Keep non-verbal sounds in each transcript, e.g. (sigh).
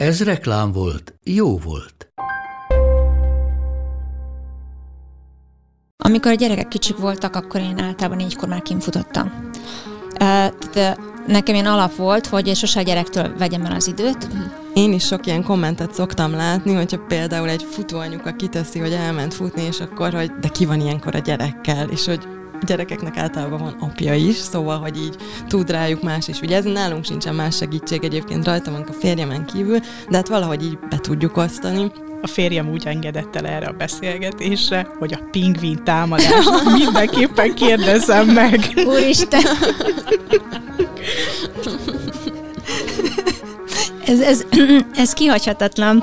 Ez reklám volt, jó volt. Amikor a gyerekek kicsik voltak, akkor én általában négykor már kinfutottam. Tehát nekem ilyen alap volt, hogy sose a gyerektől vegyem el az időt. Én is sok ilyen kommentet szoktam látni, hogyha például egy futóanyuka kiteszi, hogy elment futni, és akkor, hogy de ki van ilyenkor a gyerekkel, és hogy gyerekeknek általában van apja is, szóval, hogy így tud rájuk más is ez Nálunk sincsen más segítség egyébként rajta van a férjemen kívül, de hát valahogy így be tudjuk osztani. A férjem úgy engedett el erre a beszélgetésre, hogy a pingvin támadás (laughs) mindenképpen kérdezzem meg. Úristen! ez, ez, ez kihagyhatatlan.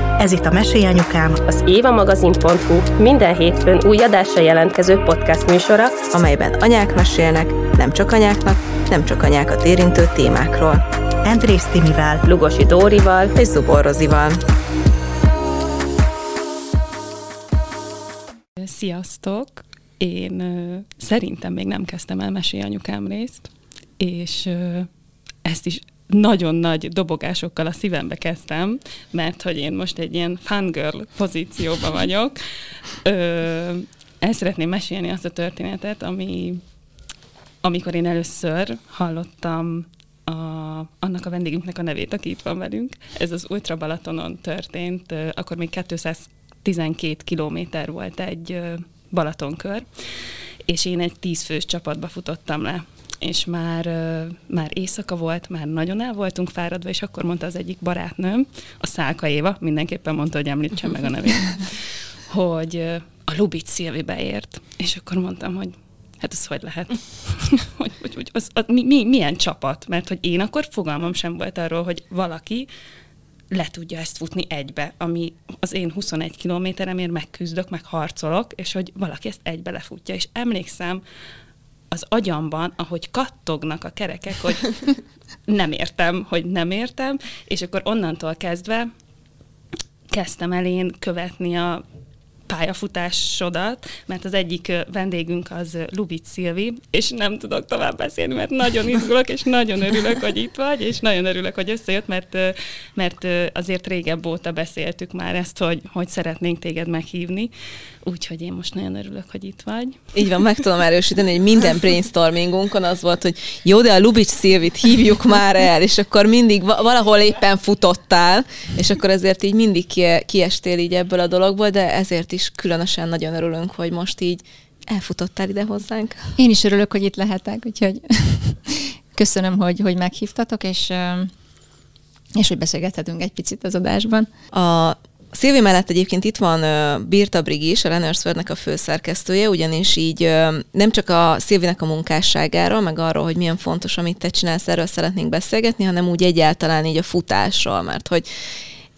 Ez itt a Mesélyanyukám, az évamagazin.hu minden hétfőn új adásra jelentkező podcast műsora, amelyben anyák mesélnek, nem csak anyáknak, nem csak anyákat érintő témákról. Andrész Timivel, Lugosi Dórival és Zubor Rozival. Sziasztok! Én szerintem még nem kezdtem el Mesélyanyukám részt, és ezt is nagyon nagy dobogásokkal a szívembe kezdtem, mert hogy én most egy ilyen fangirl pozícióban vagyok. Ö, el szeretném mesélni azt a történetet, ami, amikor én először hallottam a, annak a vendégünknek a nevét, aki itt van velünk. Ez az Ultra Balatonon történt, akkor még 212 kilométer volt egy Balatonkör, és én egy tízfős csapatba futottam le és már, már éjszaka volt, már nagyon el voltunk fáradva, és akkor mondta az egyik barátnőm, a Szálka Éva, mindenképpen mondta, hogy említsem meg a nevét, (laughs) hogy a Lubic Szilvi beért, és akkor mondtam, hogy hát ez hogy lehet? (laughs) hogy, hogy, hogy az, az, mi, mi, milyen csapat? Mert hogy én akkor fogalmam sem volt arról, hogy valaki le tudja ezt futni egybe, ami az én 21 kilométeremért megküzdök, meg harcolok, és hogy valaki ezt egybe lefutja. És emlékszem, az agyamban, ahogy kattognak a kerekek, hogy (laughs) nem értem, hogy nem értem, és akkor onnantól kezdve kezdtem el én követni a pályafutásodat, mert az egyik vendégünk az Lubic Szilvi, és nem tudok tovább beszélni, mert nagyon izgulok, és nagyon örülök, hogy itt vagy, és nagyon örülök, hogy összejött, mert, mert azért régebb óta beszéltük már ezt, hogy, hogy szeretnénk téged meghívni, úgyhogy én most nagyon örülök, hogy itt vagy. Így van, meg tudom erősíteni, hogy minden brainstormingunkon az volt, hogy jó, de a Lubic Szilvit hívjuk már el, és akkor mindig valahol éppen futottál, és akkor ezért így mindig kiestél így ebből a dologból, de ezért is is különösen nagyon örülünk, hogy most így elfutottál ide hozzánk. Én is örülök, hogy itt lehetek, úgyhogy (laughs) köszönöm, hogy, hogy meghívtatok, és, és hogy beszélgethetünk egy picit az adásban. A Szilvi mellett egyébként itt van Birta Brigi a Runners World-nek a főszerkesztője, ugyanis így nem csak a Szilvinek a munkásságáról, meg arról, hogy milyen fontos, amit te csinálsz, erről szeretnénk beszélgetni, hanem úgy egyáltalán így a futásról, mert hogy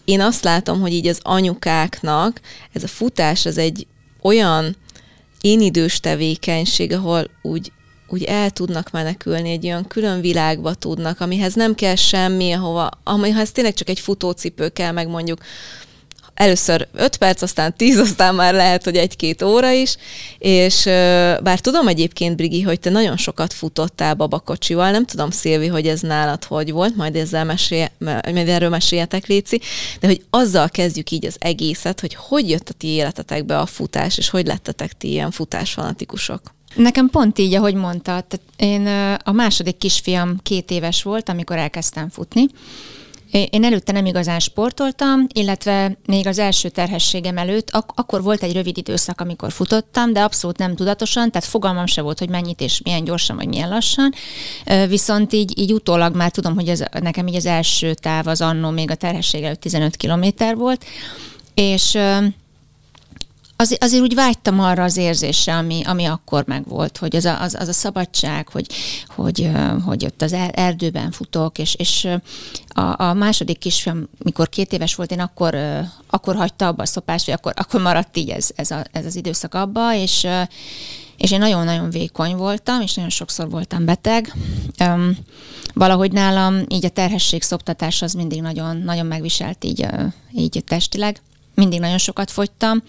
én azt látom, hogy így az anyukáknak ez a futás az egy olyan énidős tevékenység, ahol úgy úgy el tudnak menekülni, egy olyan külön világba tudnak, amihez nem kell semmi, ahova, amihez tényleg csak egy futócipő kell, meg mondjuk először 5 perc, aztán 10, aztán már lehet, hogy egy-két óra is, és bár tudom egyébként, Brigi, hogy te nagyon sokat futottál babakocsival, nem tudom, Szilvi, hogy ez nálad hogy volt, majd ezzel mesélj, majd erről meséljetek, Léci, de hogy azzal kezdjük így az egészet, hogy hogy jött a ti életetekbe a futás, és hogy lettetek ti ilyen futásfanatikusok? Nekem pont így, ahogy mondtad. Én a második kisfiam két éves volt, amikor elkezdtem futni, Én előtte nem igazán sportoltam, illetve még az első terhességem előtt, ak- akkor volt egy rövid időszak, amikor futottam, de abszolút nem tudatosan, tehát fogalmam se volt, hogy mennyit és milyen gyorsan, vagy milyen lassan. Viszont így, így utólag már tudom, hogy ez, nekem így az első táv az annó még a terhesség előtt 15 kilométer volt, és az, azért úgy vágytam arra az érzésre, ami, ami akkor megvolt, hogy az a, az, az a szabadság, hogy, hogy, hogy ott az erdőben futok, és, és a, a második kisfiam, mikor két éves volt, én akkor, akkor hagyta abba a szopást, vagy akkor, akkor maradt így ez, ez, a, ez az időszak abba, és, és én nagyon-nagyon vékony voltam, és nagyon sokszor voltam beteg. Um, valahogy nálam így a terhesség szoptatás az mindig nagyon, nagyon megviselt így, így testileg. Mindig nagyon sokat fogytam,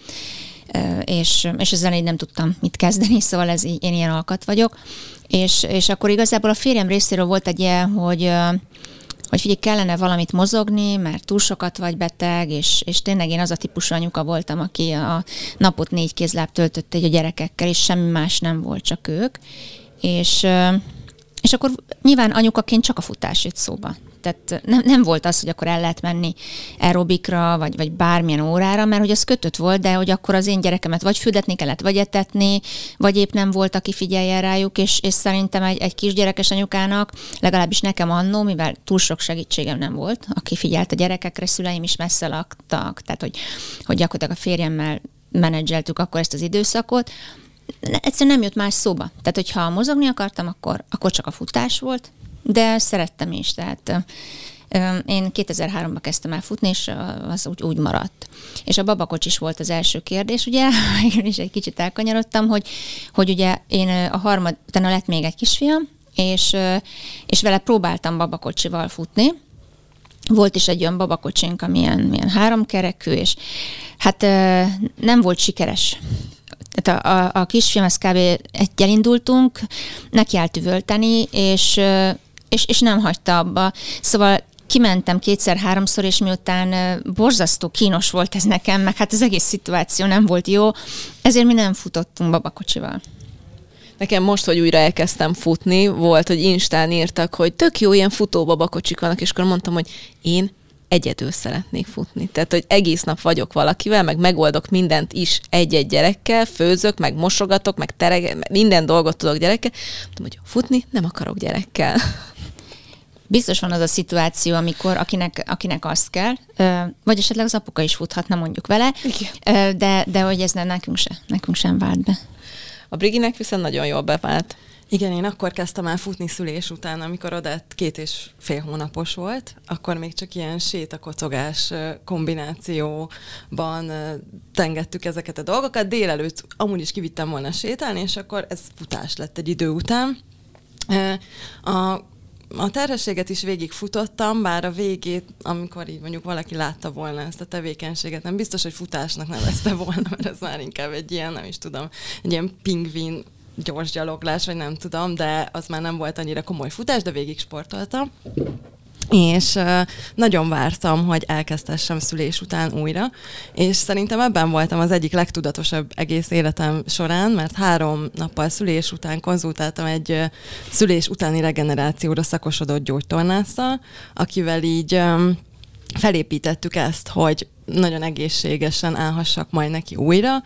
és, és ezzel így nem tudtam mit kezdeni, (laughs) szóval ez így, én ilyen alkat vagyok. És, és akkor igazából a férjem részéről volt egy ilyen, hogy hogy figyelj, kellene valamit mozogni, mert túl sokat vagy beteg, és, és tényleg én az a típusú anyuka voltam, aki a napot négy kézláb töltött egy a gyerekekkel, és semmi más nem volt, csak ők. És, és akkor nyilván anyukaként csak a futás jött szóba tehát nem, nem volt az, hogy akkor el lehet menni aerobikra, vagy, vagy bármilyen órára, mert hogy az kötött volt, de hogy akkor az én gyerekemet vagy fürdetni kellett, vagy etetni, vagy épp nem volt, aki figyeljen rájuk, és, és szerintem egy, egy kisgyerekes anyukának, legalábbis nekem annó, mivel túl sok segítségem nem volt, aki figyelt a gyerekekre, szüleim is messze laktak, tehát hogy, hogy gyakorlatilag a férjemmel menedzseltük akkor ezt az időszakot, egyszerűen nem jött más szóba. Tehát, hogyha mozogni akartam, akkor, akkor csak a futás volt, de szerettem is, tehát én 2003-ban kezdtem el futni, és az úgy, úgy maradt. És a babakocs is volt az első kérdés, ugye, (laughs) én is egy kicsit elkanyarodtam, hogy, hogy ugye én a harmad, utána lett még egy kisfiam, és, és vele próbáltam babakocsival futni, volt is egy olyan babakocsink, ami ilyen, ilyen háromkerekű, és hát nem volt sikeres tehát a, a, a kisfiam, az kb. egyel indultunk, neki állt üvölteni, és és, és nem hagyta abba. Szóval kimentem kétszer-háromszor, és miután borzasztó kínos volt ez nekem, meg hát az egész szituáció nem volt jó, ezért mi nem futottunk babakocsival. Nekem most, hogy újra elkezdtem futni, volt, hogy Instán írtak, hogy tök jó ilyen futó babakocsik vannak, és akkor mondtam, hogy én egyedül szeretnék futni. Tehát, hogy egész nap vagyok valakivel, meg megoldok mindent is egy-egy gyerekkel, főzök, meg mosogatok, meg tereg, minden dolgot tudok gyerekkel. Mondtam, hogy futni nem akarok gyerekkel. Biztos van az a szituáció, amikor akinek, akinek azt kell, vagy esetleg az apuka is futhatna mondjuk vele, Igen. de, de hogy ez nem, nekünk, se, nekünk sem vált be. A Briginek viszont nagyon jól bevált. Igen, én akkor kezdtem el futni szülés után, amikor Odett két és fél hónapos volt, akkor még csak ilyen sétakocogás kombinációban tengettük ezeket a dolgokat. Délelőtt amúgy is kivittem volna sétálni, és akkor ez futás lett egy idő után. A a terhességet is végig futottam, bár a végét, amikor így mondjuk valaki látta volna ezt a tevékenységet, nem biztos, hogy futásnak nevezte volna, mert ez már inkább egy ilyen, nem is tudom, egy ilyen pingvin gyors gyaloglás, vagy nem tudom, de az már nem volt annyira komoly futás, de végig sportoltam és nagyon vártam, hogy elkezdhessem szülés után újra, és szerintem ebben voltam az egyik legtudatosabb egész életem során, mert három nappal szülés után konzultáltam egy szülés utáni regenerációra szakosodott gyógytornásszal, akivel így felépítettük ezt, hogy nagyon egészségesen állhassak majd neki újra.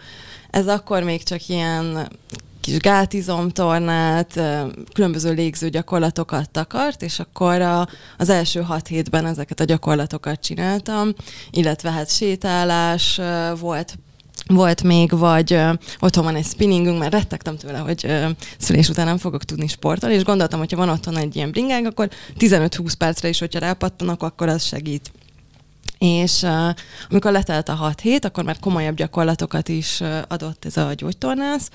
Ez akkor még csak ilyen kis gátizomtornát, különböző légző gyakorlatokat takart, és akkor a, az első hat hétben ezeket a gyakorlatokat csináltam, illetve hát sétálás volt volt még, vagy ö, otthon van egy spinningünk, mert rettegtem tőle, hogy ö, szülés után nem fogok tudni sportolni, és gondoltam, hogyha van otthon egy ilyen bringánk, akkor 15-20 percre is, hogyha rápattanok, akkor az segít. És uh, amikor letelt a hat hét, akkor már komolyabb gyakorlatokat is uh, adott ez a gyógytornász,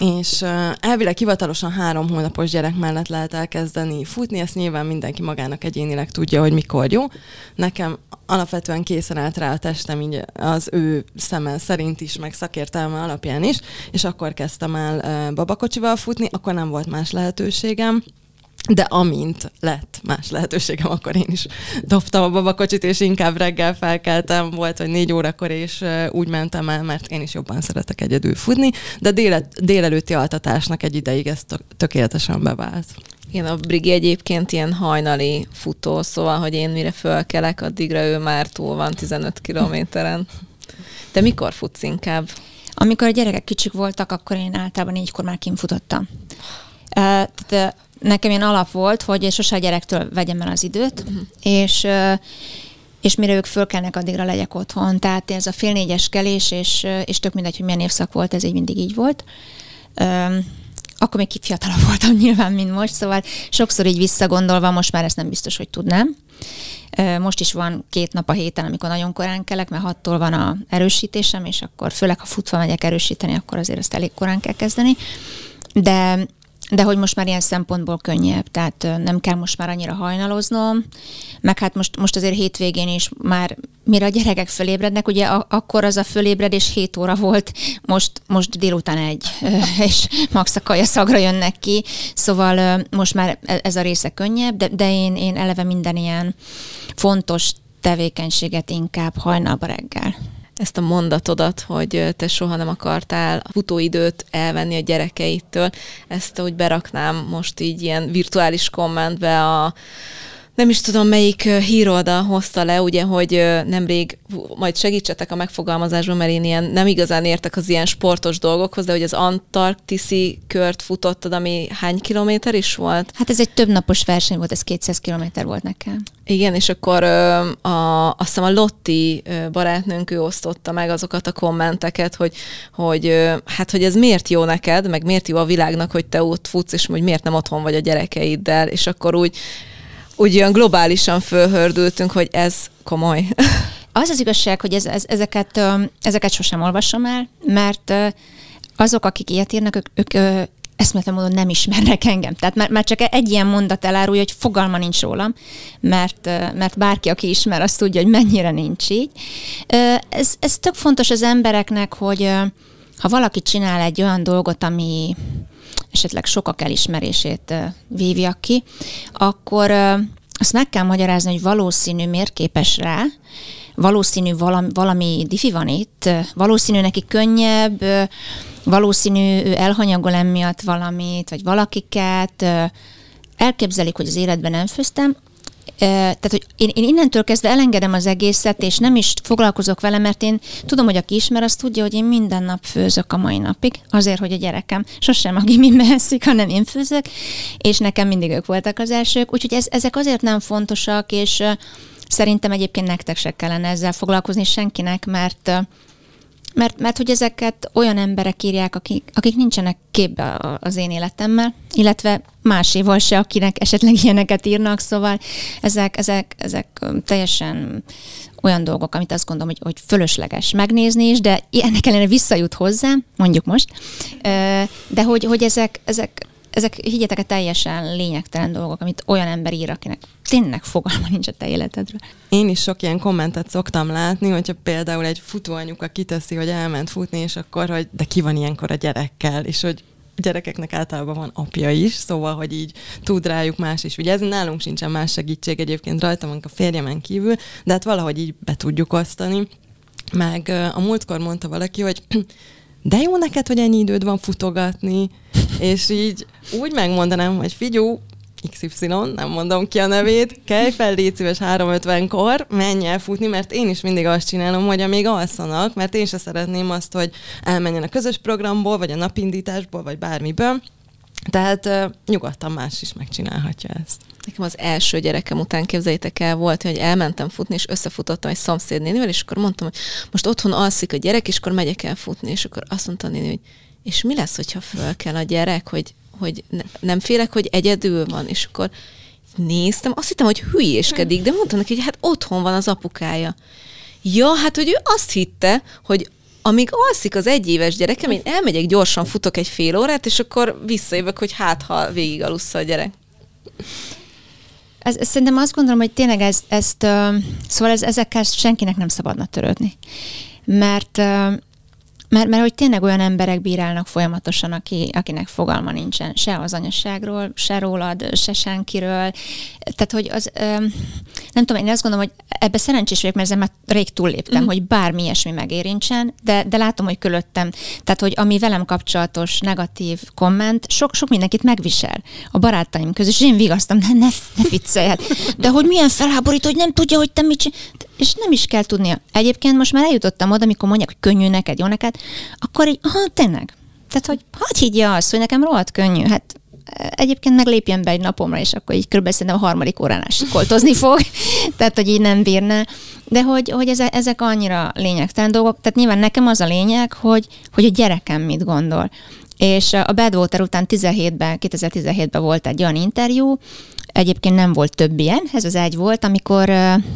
és elvileg hivatalosan három hónapos gyerek mellett lehet elkezdeni futni, ezt nyilván mindenki magának egyénileg tudja, hogy mikor jó. Nekem alapvetően készen állt rá a testem így az ő szeme szerint is, meg szakértelme alapján is, és akkor kezdtem el babakocsival futni, akkor nem volt más lehetőségem. De amint lett más lehetőségem, akkor én is dobtam a babakocsit, és inkább reggel felkeltem, volt, hogy négy órakor, és úgy mentem el, mert én is jobban szeretek egyedül futni, de déle, délelőtti altatásnak egy ideig ez tökéletesen bevált. Igen, a Brigi egyébként ilyen hajnali futó, szóval, hogy én mire fölkelek, addigra ő már túl van 15 kilométeren. De mikor futsz inkább? Amikor a gyerekek kicsik voltak, akkor én általában négykor már kimfutottam. Tehát nekem ilyen alap volt, hogy sose a gyerektől vegyem el az időt, uh-huh. és és mire ők fölkelnek, addigra legyek otthon. Tehát ez a fél négyes kelés, és, és tök mindegy, hogy milyen évszak volt, ez így mindig így volt. Um, akkor még fiatalabb voltam (laughs) nyilván, mint most, szóval sokszor így visszagondolva, most már ezt nem biztos, hogy tudnám. Most is van két nap a héten, amikor nagyon korán kelek, mert hattól van a erősítésem, és akkor főleg, ha futva megyek erősíteni, akkor azért ezt elég korán kell kezdeni. De de hogy most már ilyen szempontból könnyebb, tehát nem kell most már annyira hajnaloznom, meg hát most, most azért hétvégén is már, mire a gyerekek fölébrednek, ugye a, akkor az a fölébredés 7 óra volt, most, most délután egy, (laughs) és max a kaja szagra jönnek ki, szóval most már e, ez a része könnyebb, de, de én, én eleve minden ilyen fontos tevékenységet inkább hajnalba reggel ezt a mondatodat, hogy te soha nem akartál futóidőt elvenni a gyerekeitől, ezt úgy beraknám most így ilyen virtuális kommentbe a nem is tudom, melyik híroldal hozta le, ugye, hogy nemrég, majd segítsetek a megfogalmazásban, mert én ilyen nem igazán értek az ilyen sportos dolgokhoz, de hogy az antarktiszi kört futottad, ami hány kilométer is volt? Hát ez egy több napos verseny volt, ez 200 kilométer volt nekem. Igen, és akkor a, azt hiszem a Lotti barátnőnk, ő osztotta meg azokat a kommenteket, hogy, hogy hát, hogy ez miért jó neked, meg miért jó a világnak, hogy te ott futsz, és hogy miért nem otthon vagy a gyerekeiddel, és akkor úgy úgy olyan globálisan fölhördültünk, hogy ez komoly. (laughs) Az az igazság, hogy ez, ez, ezeket, ezeket sosem olvasom el, mert azok, akik ilyet írnak, ők, ők eszméletlen módon nem ismernek engem. Tehát már, már csak egy ilyen mondat elárulja, hogy fogalma nincs rólam, mert, mert bárki, aki ismer, azt tudja, hogy mennyire nincs így. Ez, ez tök fontos az embereknek, hogy ha valaki csinál egy olyan dolgot, ami esetleg sokak elismerését vívja ki, akkor azt meg kell magyarázni, hogy valószínű miért képes rá, valószínű valami, valami difi van itt, valószínű neki könnyebb, valószínű ő elhanyagol emiatt valamit, vagy valakiket, elképzelik, hogy az életben nem főztem, tehát, hogy én, én innentől kezdve elengedem az egészet, és nem is foglalkozok vele, mert én tudom, hogy aki ismer, az tudja, hogy én minden nap főzök a mai napig, azért, hogy a gyerekem sosem a gimibe eszik, hanem én főzök, és nekem mindig ők voltak az elsők, úgyhogy ez, ezek azért nem fontosak, és szerintem egyébként nektek se kellene ezzel foglalkozni senkinek, mert mert, mert hogy ezeket olyan emberek írják, akik, akik nincsenek képbe az én életemmel, illetve máséval se, akinek esetleg (laughs) ilyeneket írnak, szóval ezek, ezek, ezek teljesen olyan dolgok, amit azt gondolom, hogy, hogy fölösleges megnézni is, de ennek ellenére visszajut hozzá, mondjuk most, de hogy, hogy ezek, ezek ezek, higgyetek, teljesen lényegtelen dolgok, amit olyan ember ír, akinek tényleg fogalma nincs a te életedről. Én is sok ilyen kommentet szoktam látni, hogyha például egy futóanyuka kiteszi, hogy elment futni, és akkor, hogy de ki van ilyenkor a gyerekkel, és hogy a gyerekeknek általában van apja is, szóval, hogy így tud rájuk más is vigyázni. Nálunk sincsen más segítség egyébként rajtam, a férjemen kívül, de hát valahogy így be tudjuk osztani. Meg a múltkor mondta valaki, hogy (clears throat) de jó neked, hogy ennyi időd van futogatni, és így úgy megmondanám, hogy figyú, XY, nem mondom ki a nevét, kelj fel, légy szíves 3.50-kor, menj el futni, mert én is mindig azt csinálom, hogy amíg alszanak, mert én se szeretném azt, hogy elmenjen a közös programból, vagy a napindításból, vagy bármiből. Tehát uh, nyugodtan más is megcsinálhatja ezt. Nekem az első gyerekem után képzeljétek el volt, hogy elmentem futni, és összefutottam egy szomszédnénivel, és akkor mondtam, hogy most otthon alszik a gyerek, és akkor megyek el futni, és akkor azt mondta a néni, hogy és mi lesz, hogyha föl kell a gyerek, hogy, hogy ne, nem félek, hogy egyedül van, és akkor néztem, azt hittem, hogy hülyéskedik, de mondtam neki, hogy hát otthon van az apukája. Ja, hát, hogy ő azt hitte, hogy amíg alszik az egyéves gyerekem, én elmegyek gyorsan, futok egy fél órát, és akkor visszajövök, hogy hát, ha végig alussza a gyerek. Ez, ez, szerintem azt gondolom, hogy tényleg ez, ezt, uh, szóval ez, ezekkel senkinek nem szabadna törődni. Mert mert, mert hogy tényleg olyan emberek bírálnak folyamatosan, aki, akinek fogalma nincsen se az anyaságról, se rólad, se senkiről. Tehát, hogy az, nem tudom, én azt gondolom, hogy ebbe szerencsés vagyok, mert ezzel már rég túlléptem, mm. hogy bármi ilyesmi megérintsen, de, de látom, hogy körülöttem, tehát, hogy ami velem kapcsolatos negatív komment, sok, sok mindenkit megvisel. A barátaim közül, és én vigasztam, ne, ne, ne viccelj, de hogy milyen felháborító, hogy nem tudja, hogy te mit csinál, és nem is kell tudnia. Egyébként most már eljutottam oda, amikor mondják, hogy könnyű neked, jó neked, akkor így, aha, tényleg. Tehát, hogy hadd higgye azt, hogy nekem rohadt könnyű. Hát egyébként meglépjen be egy napomra, és akkor így kb. szerintem a harmadik óránál sikoltozni (laughs) fog, tehát hogy így nem bírna. De hogy, hogy ezek, ezek annyira lényegtelen dolgok, tehát nyilván nekem az a lényeg, hogy, hogy a gyerekem mit gondol. És a Badwater után 17-ben, 2017-ben volt egy olyan interjú, Egyébként nem volt több ilyen, ez az egy volt, amikor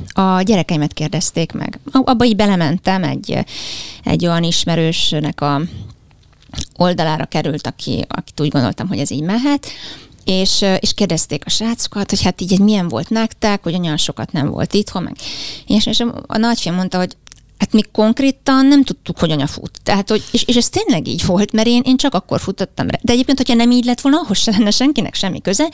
a gyerekeimet kérdezték meg. Abba így belementem, egy, egy olyan ismerősnek a oldalára került, aki, akit úgy gondoltam, hogy ez így mehet, és, és kérdezték a srácokat, hogy hát így milyen volt nektek, hogy olyan sokat nem volt itthon, meg. És, és a nagyfiam mondta, hogy hát mi konkrétan nem tudtuk, hogy anya fut. Tehát, hogy, és, és ez tényleg így volt, mert én, én csak akkor futottam. De egyébként, hogyha nem így lett volna, ahhoz se lenne senkinek semmi köze,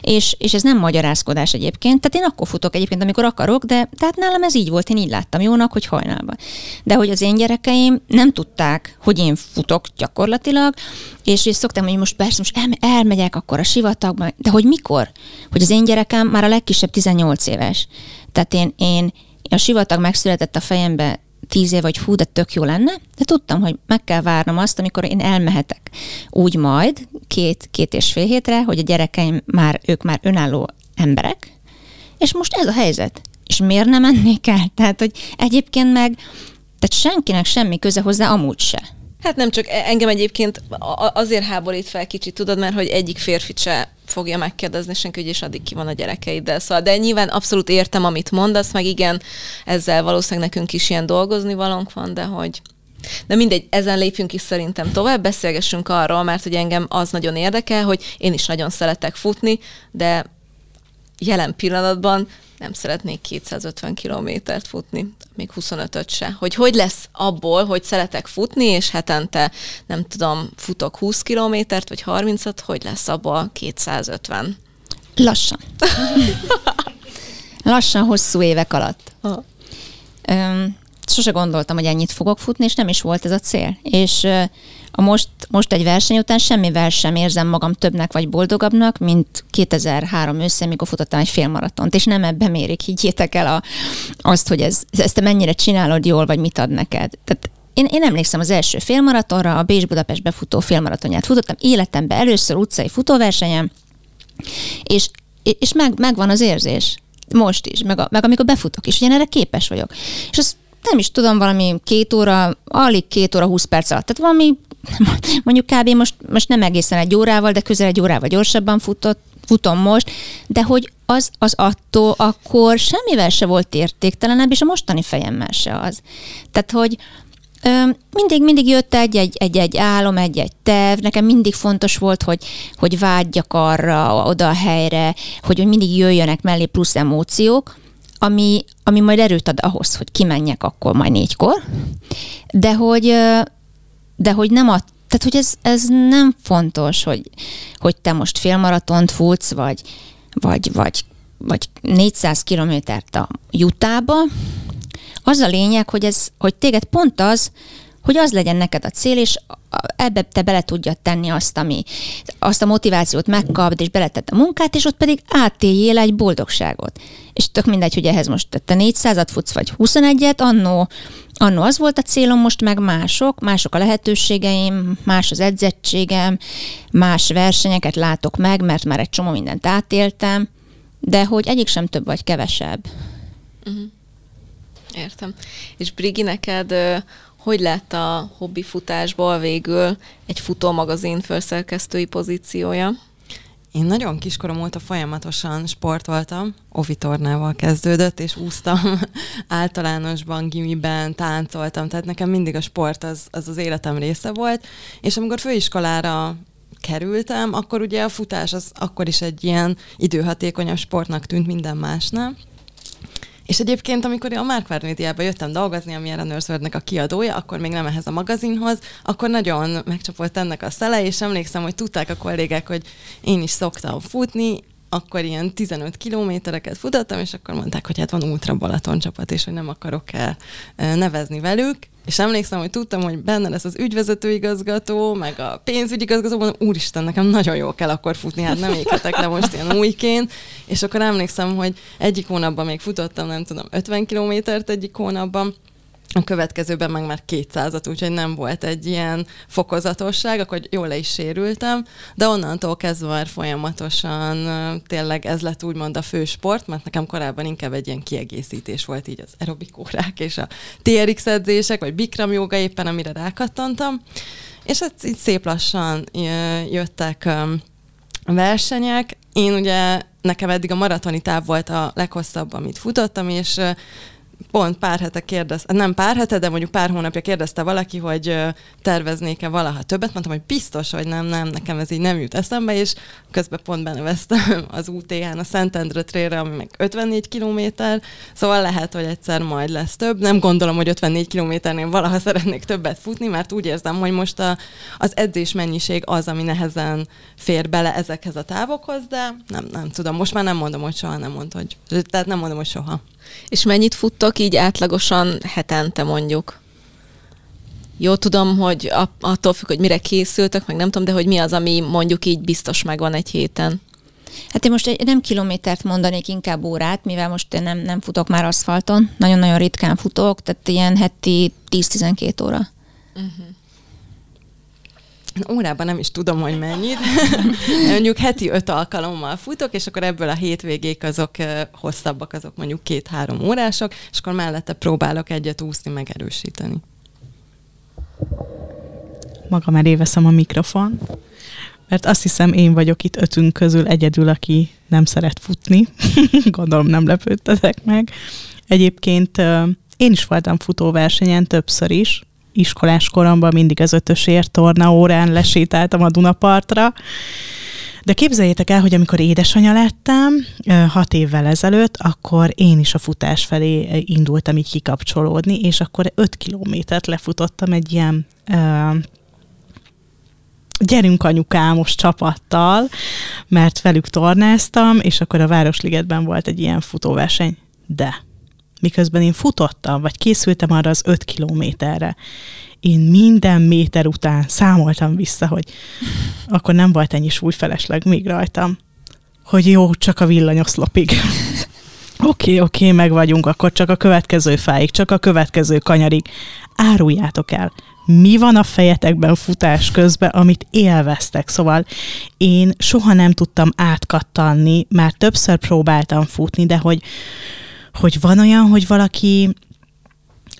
és, és ez nem magyarázkodás egyébként. Tehát én akkor futok egyébként, amikor akarok, de tehát nálam ez így volt, én így láttam jónak, hogy hajnalban. De hogy az én gyerekeim nem tudták, hogy én futok gyakorlatilag, és, és szoktam, hogy most persze most el, elmegyek akkor a sivatagba, de hogy mikor? Hogy az én gyerekem már a legkisebb 18 éves. Tehát én, én a sivatag megszületett a fejembe tíz év, vagy hú, de tök jó lenne, de tudtam, hogy meg kell várnom azt, amikor én elmehetek úgy majd két, két és fél hétre, hogy a gyerekeim már, ők már önálló emberek, és most ez a helyzet. És miért nem mennék el? (laughs) Tehát, hogy egyébként meg, tehát senkinek semmi köze hozzá amúgy se. Hát nem csak e- engem egyébként azért háborít fel kicsit, tudod, mert hogy egyik férfit se fogja megkérdezni senki, hogy és addig ki van a gyerekeiddel. Szóval, de nyilván abszolút értem, amit mondasz, meg igen, ezzel valószínűleg nekünk is ilyen dolgozni valónk van, de hogy de mindegy, ezen lépjünk is szerintem tovább, beszélgessünk arról, mert hogy engem az nagyon érdekel, hogy én is nagyon szeretek futni, de jelen pillanatban nem szeretnék 250 kilométert futni, még 25-öt se. Hogy hogy lesz abból, hogy szeretek futni, és hetente, nem tudom, futok 20 kilométert, vagy 30-at, hogy lesz abból 250? Lassan. (laughs) Lassan, hosszú évek alatt. Ha. Öm, sose gondoltam, hogy ennyit fogok futni, és nem is volt ez a cél. És a most, most egy verseny után semmivel sem érzem magam többnek vagy boldogabbnak, mint 2003 őszén, mikor futottam egy félmaratont, és nem ebbe mérik, higgyétek el a, azt, hogy ez, ezt te mennyire csinálod jól, vagy mit ad neked. Tehát én, én emlékszem az első félmaratonra, a Bécs Budapest befutó félmaratonját futottam, életemben először utcai futóversenyem, és, és meg, megvan az érzés. Most is, meg, a, meg amikor befutok, és ugye erre képes vagyok. És azt nem is tudom, valami két óra, alig két óra, húsz perc alatt. Tehát valami, mondjuk kb. most, most nem egészen egy órával, de közel egy órával gyorsabban futott, futom most, de hogy az, az attól akkor semmivel se volt értéktelenebb, és a mostani fejemmel se az. Tehát, hogy mindig, mindig jött egy, egy, egy, egy álom, egy, egy terv, nekem mindig fontos volt, hogy, hogy vágyjak arra, oda a helyre, hogy, hogy mindig jöjjönek mellé plusz emóciók, ami, ami majd erőt ad ahhoz, hogy kimenjek akkor majd négykor, de hogy, de hogy nem a tehát, hogy ez, ez nem fontos, hogy, hogy te most félmaratont futsz, vagy, vagy, vagy, vagy 400 kilométert a jutába. Az a lényeg, hogy, ez, hogy téged pont az, hogy az legyen neked a cél, és ebbe te bele tudja tenni azt, ami, azt a motivációt megkapd, és beletett a munkát, és ott pedig átéljél egy boldogságot. És tök mindegy, hogy ehhez most te 400-at futsz, vagy 21-et, annó, annó az volt a célom, most meg mások, mások a lehetőségeim, más az edzettségem, más versenyeket látok meg, mert már egy csomó mindent átéltem, de hogy egyik sem több vagy kevesebb. Uh-huh. Értem. És Brigi, neked hogy lett a hobbi futásból végül egy futómagazin felszerkesztői pozíciója? Én nagyon kiskorom óta folyamatosan sportoltam, ovitornával kezdődött, és úsztam (laughs) általánosban, gimiben, táncoltam, tehát nekem mindig a sport az, az az életem része volt, és amikor főiskolára kerültem, akkor ugye a futás az akkor is egy ilyen időhatékonyabb sportnak tűnt minden másnál, És egyébként, amikor a Mark médiába jöttem dolgozni, ami a Nurse a kiadója, akkor még nem ehhez a magazinhoz, akkor nagyon megcsapott ennek a szele, és emlékszem, hogy tudták a kollégák, hogy én is szoktam futni, akkor ilyen 15 kilométereket futottam, és akkor mondták, hogy hát van Ultra Balaton csapat, és hogy nem akarok el nevezni velük. És emlékszem, hogy tudtam, hogy benne lesz az ügyvezetőigazgató, meg a pénzügyigazgató, mondom, úristen, nekem nagyon jól kell akkor futni, hát nem éghetek le most ilyen újként. És akkor emlékszem, hogy egyik hónapban még futottam, nem tudom, 50 kilométert egyik hónapban, a következőben meg már 200-at, úgyhogy nem volt egy ilyen fokozatosság, akkor jól le is sérültem, de onnantól kezdve már folyamatosan tényleg ez lett úgymond a fő sport, mert nekem korábban inkább egy ilyen kiegészítés volt így az aerobikórák és a TRX edzések, vagy Bikram joga éppen, amire rákattantam, és hát így szép lassan jöttek versenyek. Én ugye, nekem eddig a maratoni táv volt a leghosszabb, amit futottam, és pont pár hete kérdez, nem pár hete, de mondjuk pár hónapja kérdezte valaki, hogy terveznék-e valaha többet. Mondtam, hogy biztos, hogy nem, nem, nekem ez így nem jut eszembe, és közben pont beneveztem (laughs) az UTH-n a Szentendre trailre, ami meg 54 kilométer, szóval lehet, hogy egyszer majd lesz több. Nem gondolom, hogy 54 kilométernél valaha szeretnék többet futni, mert úgy érzem, hogy most a, az edzés mennyiség az, ami nehezen fér bele ezekhez a távokhoz, de nem, nem tudom. Most már nem mondom, hogy soha nem mondom, hogy, tehát nem mondom, hogy soha. És mennyit futtok így átlagosan hetente mondjuk? Jó, tudom, hogy attól függ, hogy mire készültök, meg nem tudom, de hogy mi az, ami mondjuk így biztos megvan egy héten. Hát én most egy, nem kilométert mondanék, inkább órát, mivel most én nem, nem futok már aszfalton, nagyon-nagyon ritkán futok, tehát ilyen heti 10-12 óra. Uh-huh órában nem is tudom, hogy mennyit. (laughs) mondjuk heti öt alkalommal futok, és akkor ebből a hétvégék azok hosszabbak, azok mondjuk két-három órások, és akkor mellette próbálok egyet úszni, megerősíteni. Magam elé a mikrofon, mert azt hiszem én vagyok itt ötünk közül egyedül, aki nem szeret futni. (laughs) Gondolom nem lepődtetek meg. Egyébként én is voltam futóversenyen többször is, iskolás koromban mindig az ötösért torna órán lesétáltam a Dunapartra, de képzeljétek el, hogy amikor édesanya lettem, hat évvel ezelőtt, akkor én is a futás felé indultam így kikapcsolódni, és akkor öt kilométert lefutottam egy ilyen uh, gyerünk anyukámos csapattal, mert velük tornáztam, és akkor a Városligetben volt egy ilyen futóverseny. De miközben én futottam, vagy készültem arra az öt kilométerre, én minden méter után számoltam vissza, hogy akkor nem volt ennyi súlyfelesleg még rajtam, hogy jó, csak a villanyoszlopig. (laughs) Oké, okay, oké, okay, meg vagyunk, akkor csak a következő fáig, csak a következő kanyarig. Áruljátok el, mi van a fejetekben futás közben, amit élveztek. Szóval én soha nem tudtam átkattanni, már többször próbáltam futni, de hogy hogy van olyan, hogy valaki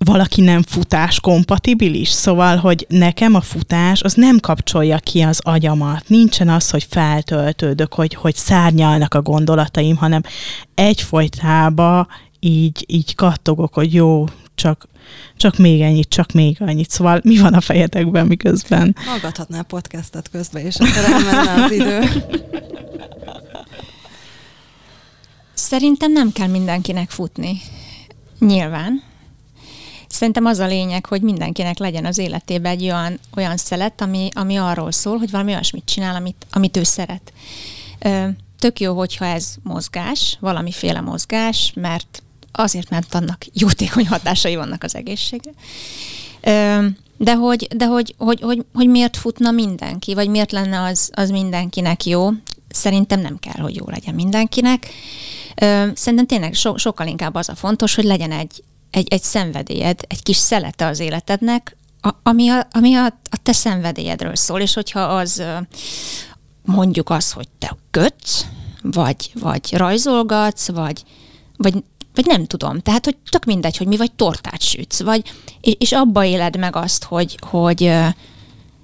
valaki nem futás kompatibilis, szóval, hogy nekem a futás az nem kapcsolja ki az agyamat. Nincsen az, hogy feltöltődök, hogy, hogy szárnyalnak a gondolataim, hanem egyfolytában így, így kattogok, hogy jó, csak, csak még ennyit, csak még annyit. Szóval mi van a fejetekben miközben? Hallgathatnál podcastet közben, és akkor elmenne az idő. (laughs) Szerintem nem kell mindenkinek futni. Nyilván. Szerintem az a lényeg, hogy mindenkinek legyen az életében egy olyan, olyan szelet, ami, ami arról szól, hogy valami olyasmit csinál, amit, amit ő szeret. Tök jó, hogyha ez mozgás, valamiféle mozgás, mert azért, mert annak jótékony hatásai vannak az egészségre. De hogy, de hogy, hogy, hogy, hogy miért futna mindenki, vagy miért lenne az, az mindenkinek jó, szerintem nem kell, hogy jó legyen mindenkinek. Szerintem tényleg so, sokkal inkább az a fontos, hogy legyen egy, egy, egy szenvedélyed, egy kis szelete az életednek, a, ami, a, ami a, a te szenvedélyedről szól, és hogyha az mondjuk az, hogy te kötsz, vagy, vagy rajzolgatsz, vagy, vagy, vagy nem tudom. Tehát, hogy tök mindegy, hogy mi vagy tortát sütsz, vagy, és, és abba éled meg azt, hogy, hogy,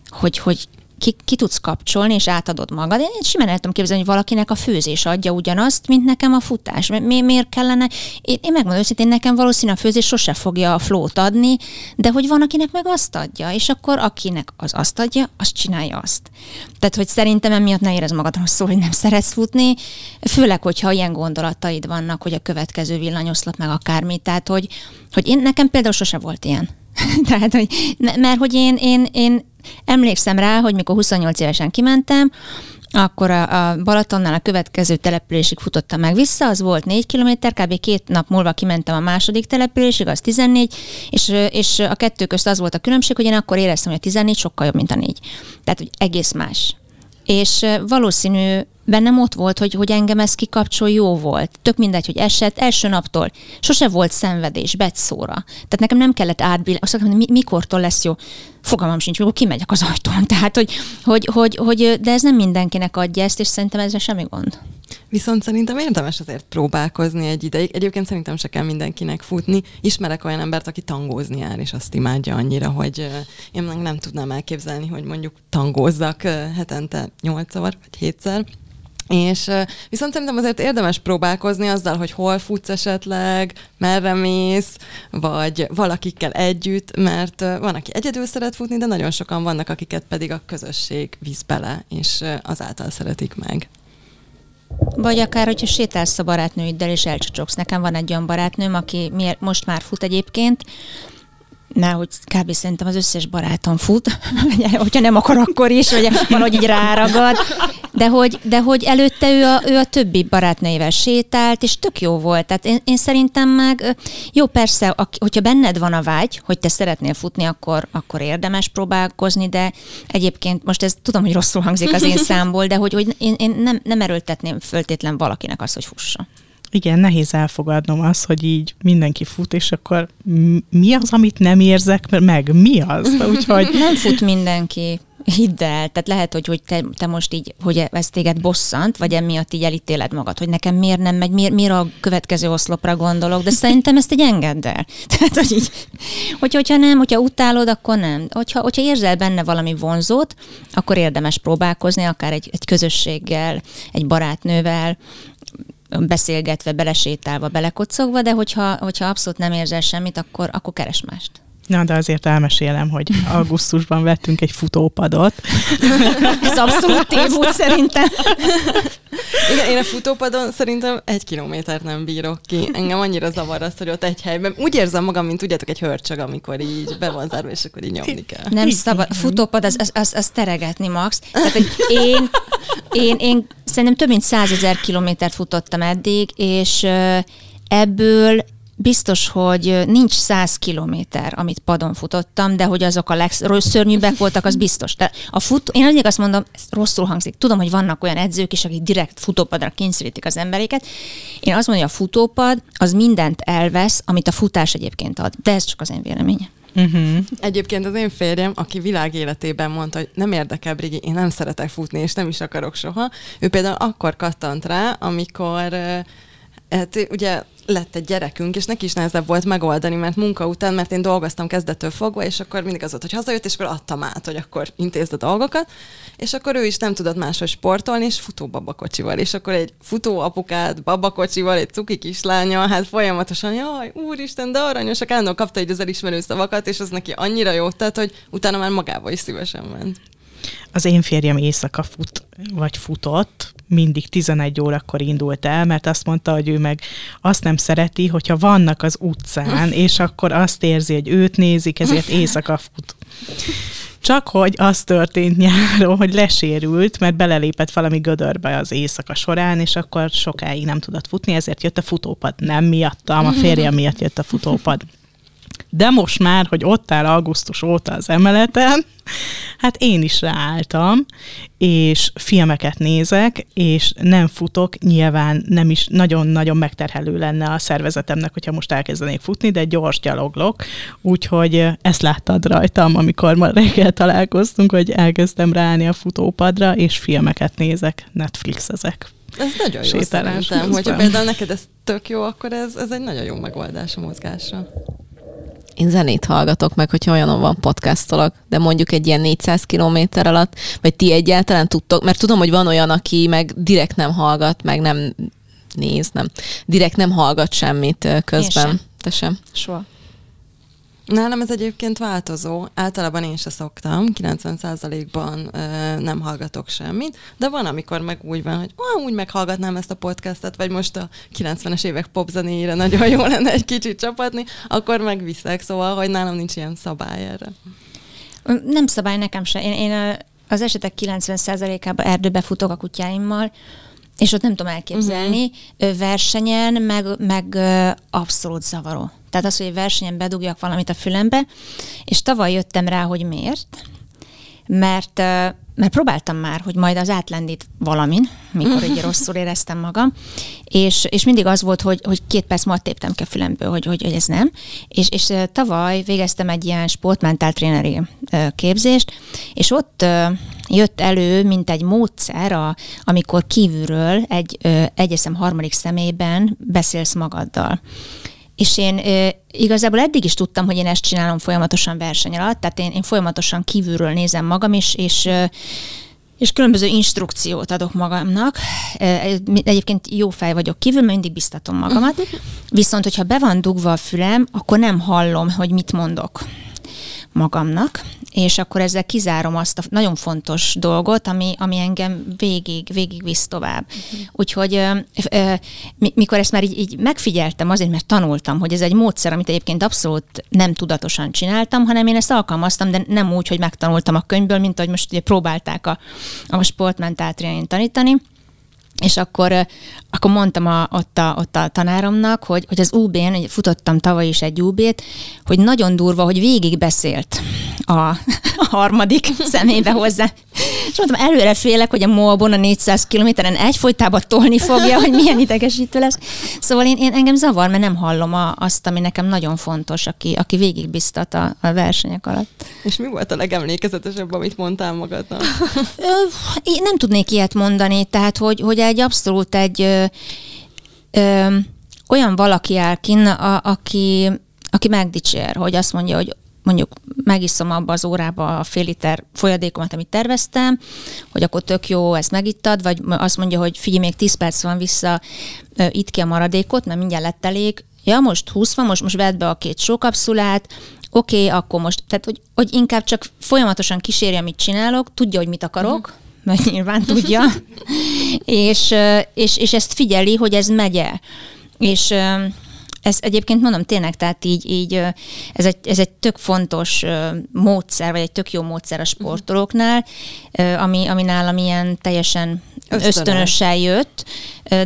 hogy, hogy ki, ki tudsz kapcsolni, és átadod magad. Én simán el tudom képzelni, hogy valakinek a főzés adja ugyanazt, mint nekem a futás. Mi, miért kellene? Én, én megmondom őszintén, nekem valószínű a főzés sose fogja a flót adni, de hogy van, akinek meg azt adja, és akkor akinek az azt adja, az csinálja azt. Tehát, hogy szerintem emiatt ne érez magad rosszul, hogy nem szeretsz futni, főleg, hogyha ilyen gondolataid vannak, hogy a következő villanyoszlop meg akármi. Tehát, hogy, hogy én, nekem például sose volt ilyen. (laughs) Tehát, hogy, mert hogy én, én, én emlékszem rá, hogy mikor 28 évesen kimentem, akkor a, a Balatonnál a következő településig futottam meg vissza, az volt 4 km, kb. két nap múlva kimentem a második településig, az 14, és, és a kettő közt az volt a különbség, hogy én akkor éreztem, hogy a 14 sokkal jobb, mint a 4. Tehát, hogy egész más. És valószínű bennem ott volt, hogy, hogy engem ez kikapcsol, jó volt. Tök mindegy, hogy esett, első naptól. Sose volt szenvedés, betszóra. Tehát nekem nem kellett átbillenni. Azt mondom, mi, mikortól lesz jó. Fogalmam sincs, mikor kimegyek az ajtón. (laughs) Tehát, hogy, hogy, hogy, hogy, de ez nem mindenkinek adja ezt, és szerintem ezzel semmi gond. Viszont szerintem érdemes azért próbálkozni egy ideig. Egyébként szerintem se kell mindenkinek futni. Ismerek olyan embert, aki tangózni jár, és azt imádja annyira, hogy én meg nem tudnám elképzelni, hogy mondjuk tangózzak hetente nyolcszor vagy hétszer. És viszont szerintem azért érdemes próbálkozni azzal, hogy hol futsz esetleg, merre mész, vagy valakikkel együtt, mert van, aki egyedül szeret futni, de nagyon sokan vannak, akiket pedig a közösség visz bele, és azáltal szeretik meg. Vagy akár, hogyha sétálsz a barátnőiddel, és elcsacsogsz. Nekem van egy olyan barátnőm, aki most már fut egyébként, mert hogy kb. szerintem az összes barátom fut, (laughs) hogyha nem akar, akkor is, vagy valahogy így ráragad, de hogy, de hogy előtte ő a, ő a többi barátnőivel sétált, és tök jó volt. Tehát én, én szerintem meg, jó persze, hogyha benned van a vágy, hogy te szeretnél futni, akkor, akkor érdemes próbálkozni, de egyébként most ez tudom, hogy rosszul hangzik az én számból, de hogy, hogy én, én nem, nem erőltetném föltétlen valakinek azt, hogy fussa. Igen, nehéz elfogadnom azt, hogy így mindenki fut, és akkor mi az, amit nem érzek meg? Mi az? (laughs) Úgyhogy... Nem fut mindenki. Hidd el, tehát lehet, hogy, hogy te, te most így, hogy ez téged bosszant, vagy emiatt így elítéled magad, hogy nekem miért nem megy, miért, miért a következő oszlopra gondolok, de szerintem ezt egy engedd el. (laughs) Tehát, hogy így, hogy, hogyha nem, hogyha utálod, akkor nem. Hogyha, hogyha érzel benne valami vonzót, akkor érdemes próbálkozni, akár egy, egy közösséggel, egy barátnővel, beszélgetve, belesétálva, belekocogva, de hogyha, hogyha abszolút nem érzel semmit, akkor, akkor keres mást. Na, de azért elmesélem, hogy augusztusban vettünk egy futópadot. (laughs) Ez abszolút tévút szerintem. Igen, én a futópadon szerintem egy kilométert nem bírok ki. Engem annyira zavar az, hogy ott egy helyben. Úgy érzem magam, mint tudjátok, egy hörcsög, amikor így be van zárva, és akkor így nyomni kell. Nem szabad. A futópad, az, az, az, az teregetni, Max. Tehát, hogy én, én, én szerintem több mint százezer kilométert futottam eddig, és ebből biztos, hogy nincs száz kilométer, amit padon futottam, de hogy azok a legszörnyűbbek voltak, az biztos. De a fut, én azért azt mondom, ez rosszul hangzik. Tudom, hogy vannak olyan edzők is, akik direkt futópadra kényszerítik az embereket. Én azt mondom, hogy a futópad az mindent elvesz, amit a futás egyébként ad. De ez csak az én véleményem. Uh-huh. Egyébként az én férjem, aki világ életében mondta, hogy nem érdekel, Brigi, én nem szeretek futni, és nem is akarok soha. Ő például akkor kattant rá, amikor hát ugye lett egy gyerekünk, és neki is nehezebb volt megoldani, mert munka után, mert én dolgoztam kezdettől fogva, és akkor mindig az volt, hogy hazajött, és akkor adtam át, hogy akkor intézd a dolgokat, és akkor ő is nem tudott máshogy sportolni, és futó babakocsival, és akkor egy futó apukát babakocsival, egy cuki kislánya, hát folyamatosan, jaj, úristen, de aranyosak, állandóan kapta egy az elismerő szavakat, és az neki annyira jó tett, hogy utána már magába is szívesen ment. Az én férjem éjszaka fut, vagy futott, mindig 11 órakor indult el, mert azt mondta, hogy ő meg azt nem szereti, hogyha vannak az utcán, (laughs) és akkor azt érzi, hogy őt nézik, ezért (laughs) éjszaka fut. Csak hogy az történt nyáron, hogy lesérült, mert belelépett valami gödörbe az éjszaka során, és akkor sokáig nem tudott futni, ezért jött a futópad. Nem miattam, a férjem miatt jött a futópad. De most már, hogy ott áll augusztus óta az emeleten, hát én is ráálltam, és filmeket nézek, és nem futok, nyilván nem is nagyon-nagyon megterhelő lenne a szervezetemnek, hogyha most elkezdenék futni, de gyors gyaloglok, úgyhogy ezt láttad rajtam, amikor ma reggel találkoztunk, hogy elkezdtem ráállni a futópadra, és filmeket nézek, Netflix ezek. Ez nagyon jó Sétálás szerintem, hogyha például neked ez tök jó, akkor ez, ez egy nagyon jó megoldás a mozgásra. Én zenét hallgatok meg, hogyha olyanon van podcastolok, de mondjuk egy ilyen 400 kilométer alatt, vagy ti egyáltalán tudtok, mert tudom, hogy van olyan, aki meg direkt nem hallgat, meg nem néz, nem, direkt nem hallgat semmit közben. Én sem. Te sem? Soha. Nálam ez egyébként változó. Általában én se szoktam, 90%-ban ö, nem hallgatok semmit, de van, amikor meg úgy van, hogy ah, úgy meghallgatnám ezt a podcastet, vagy most a 90-es évek popzenéjére nagyon jó lenne egy kicsit csapatni, akkor megviszek, szóval, hogy nálam nincs ilyen szabály erre. Nem szabály nekem se. Én, én az esetek 90%-ában erdőbe futok a kutyáimmal, és ott nem tudom elképzelni, uh-huh. versenyen meg, meg abszolút zavaró. Tehát az, hogy egy versenyen bedugjak valamit a fülembe, és tavaly jöttem rá, hogy miért, mert mert próbáltam már, hogy majd az átlendít valamin, mikor egy (laughs) rosszul éreztem magam, és, és mindig az volt, hogy, hogy két perc múlva téptem ki a fülemből, hogy, hogy, hogy ez nem. És, és tavaly végeztem egy ilyen sportmentál tréneri képzést, és ott jött elő, mint egy módszer, a, amikor kívülről egy egyeszem harmadik személyben beszélsz magaddal. És én e, igazából eddig is tudtam, hogy én ezt csinálom folyamatosan verseny alatt, tehát én, én folyamatosan kívülről nézem magam, és, és és különböző instrukciót adok magamnak. Egyébként jó fej vagyok kívül, mert mindig biztatom magamat. (laughs) Viszont, hogyha be van dugva a fülem, akkor nem hallom, hogy mit mondok magamnak, és akkor ezzel kizárom azt a nagyon fontos dolgot, ami, ami engem végig, végig visz tovább. Uh-huh. Úgyhogy ö, ö, mikor ezt már így, így megfigyeltem, azért, mert tanultam, hogy ez egy módszer, amit egyébként abszolút nem tudatosan csináltam, hanem én ezt alkalmaztam, de nem úgy, hogy megtanultam a könyvből, mint ahogy most ugye próbálták a, a sportmentáltrián tanítani, és akkor, akkor mondtam a, ott, a, ott a tanáromnak, hogy, hogy az UB-n, futottam tavaly is egy UB-t, hogy nagyon durva, hogy végig beszélt a, a (laughs) harmadik személybe hozzá. És mondtam, előre félek, hogy a Moabon a 400 kilométeren egyfolytában tolni fogja, hogy milyen idegesítő lesz. Szóval én, én engem zavar, mert nem hallom a, azt, ami nekem nagyon fontos, aki, aki végig biztat a, a versenyek alatt. És mi volt a legemlékezetesebb, amit mondtál magadnak? Én nem tudnék ilyet mondani, tehát hogy, hogy egy abszolút egy ö, ö, olyan valaki áll kin, a, aki, aki megdicsér, hogy azt mondja, hogy mondjuk megiszom abba az órába a fél liter folyadékomat, amit terveztem, hogy akkor tök jó, ezt megittad, vagy azt mondja, hogy figyelj, még 10 perc van vissza, itt ki a maradékot, mert mindjárt lett elég. Ja, most 20 van, most, most vedd be a két sókapszulát, oké, okay, akkor most, tehát hogy, hogy inkább csak folyamatosan kísérje, amit csinálok, tudja, hogy mit akarok, mm mert nyilván (laughs) tudja, és, és, és ezt figyeli, hogy ez megye. És ez egyébként mondom tényleg, tehát így, így ez, egy, ez egy tök fontos módszer, vagy egy tök jó módszer a sportolóknál, ami, ami nálam ilyen teljesen Ösztönös. ösztönösen jött,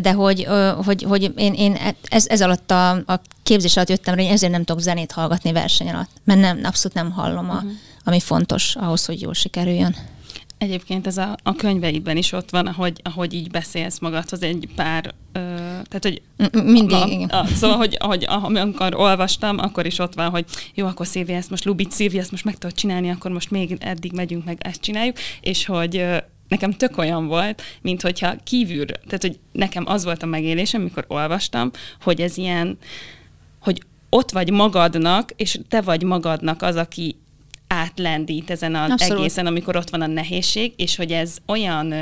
de hogy, hogy, hogy én, én ez, ez alatt a, a képzés alatt jöttem hogy ezért nem tudok zenét hallgatni verseny alatt, mert nem, abszolút nem hallom, a, uh-huh. ami fontos ahhoz, hogy jól sikerüljön. Egyébként ez a, a könyveidben is ott van, ahogy, ahogy így beszélsz magadhoz egy pár, ö, tehát hogy mindig, a, igen. A, szóval, hogy ahogy, amikor olvastam, akkor is ott van, hogy jó, akkor Szilvi, ezt most Lubit Szilvi, ezt most meg tudod csinálni, akkor most még eddig megyünk, meg ezt csináljuk, és hogy ö, nekem tök olyan volt, mint hogyha kívül, tehát hogy nekem az volt a megélésem, amikor olvastam, hogy ez ilyen, hogy ott vagy magadnak, és te vagy magadnak az, aki átlendít ezen az Abszolút. egészen, amikor ott van a nehézség, és hogy ez olyan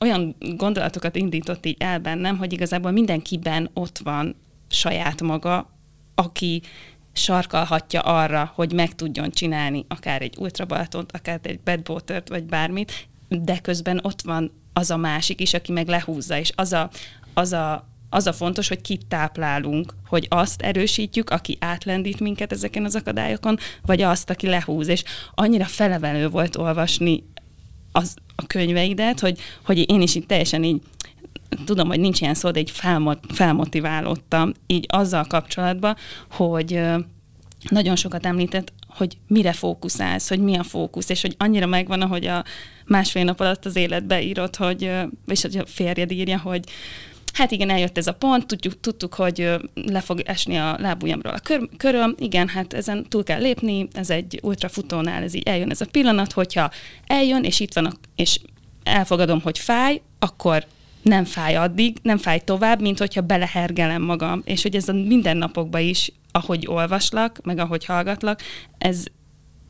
olyan gondolatokat indított így el bennem, hogy igazából mindenkiben ott van saját maga, aki sarkalhatja arra, hogy meg tudjon csinálni akár egy ultrabalatont, akár egy bedbótört, vagy bármit, de közben ott van az a másik is, aki meg lehúzza, és az a, az a az a fontos, hogy kit táplálunk, hogy azt erősítjük, aki átlendít minket ezeken az akadályokon, vagy azt, aki lehúz. És annyira felevelő volt olvasni az, a könyveidet, hogy, hogy én is így teljesen így tudom, hogy nincs ilyen szó, de így felmot, felmotiválódtam így azzal kapcsolatban, hogy nagyon sokat említett, hogy mire fókuszálsz, hogy mi a fókusz, és hogy annyira megvan, ahogy a másfél nap alatt az életbe írott, hogy, és hogy a férjed írja, hogy, hát igen, eljött ez a pont, tudjuk, tudtuk, hogy le fog esni a lábujjamról a kör, köröm, igen, hát ezen túl kell lépni, ez egy ultrafutónál, ez így eljön ez a pillanat, hogyha eljön, és itt van, a, és elfogadom, hogy fáj, akkor nem fáj addig, nem fáj tovább, mint hogyha belehergelem magam, és hogy ez a mindennapokban is ahogy olvaslak, meg ahogy hallgatlak, ez,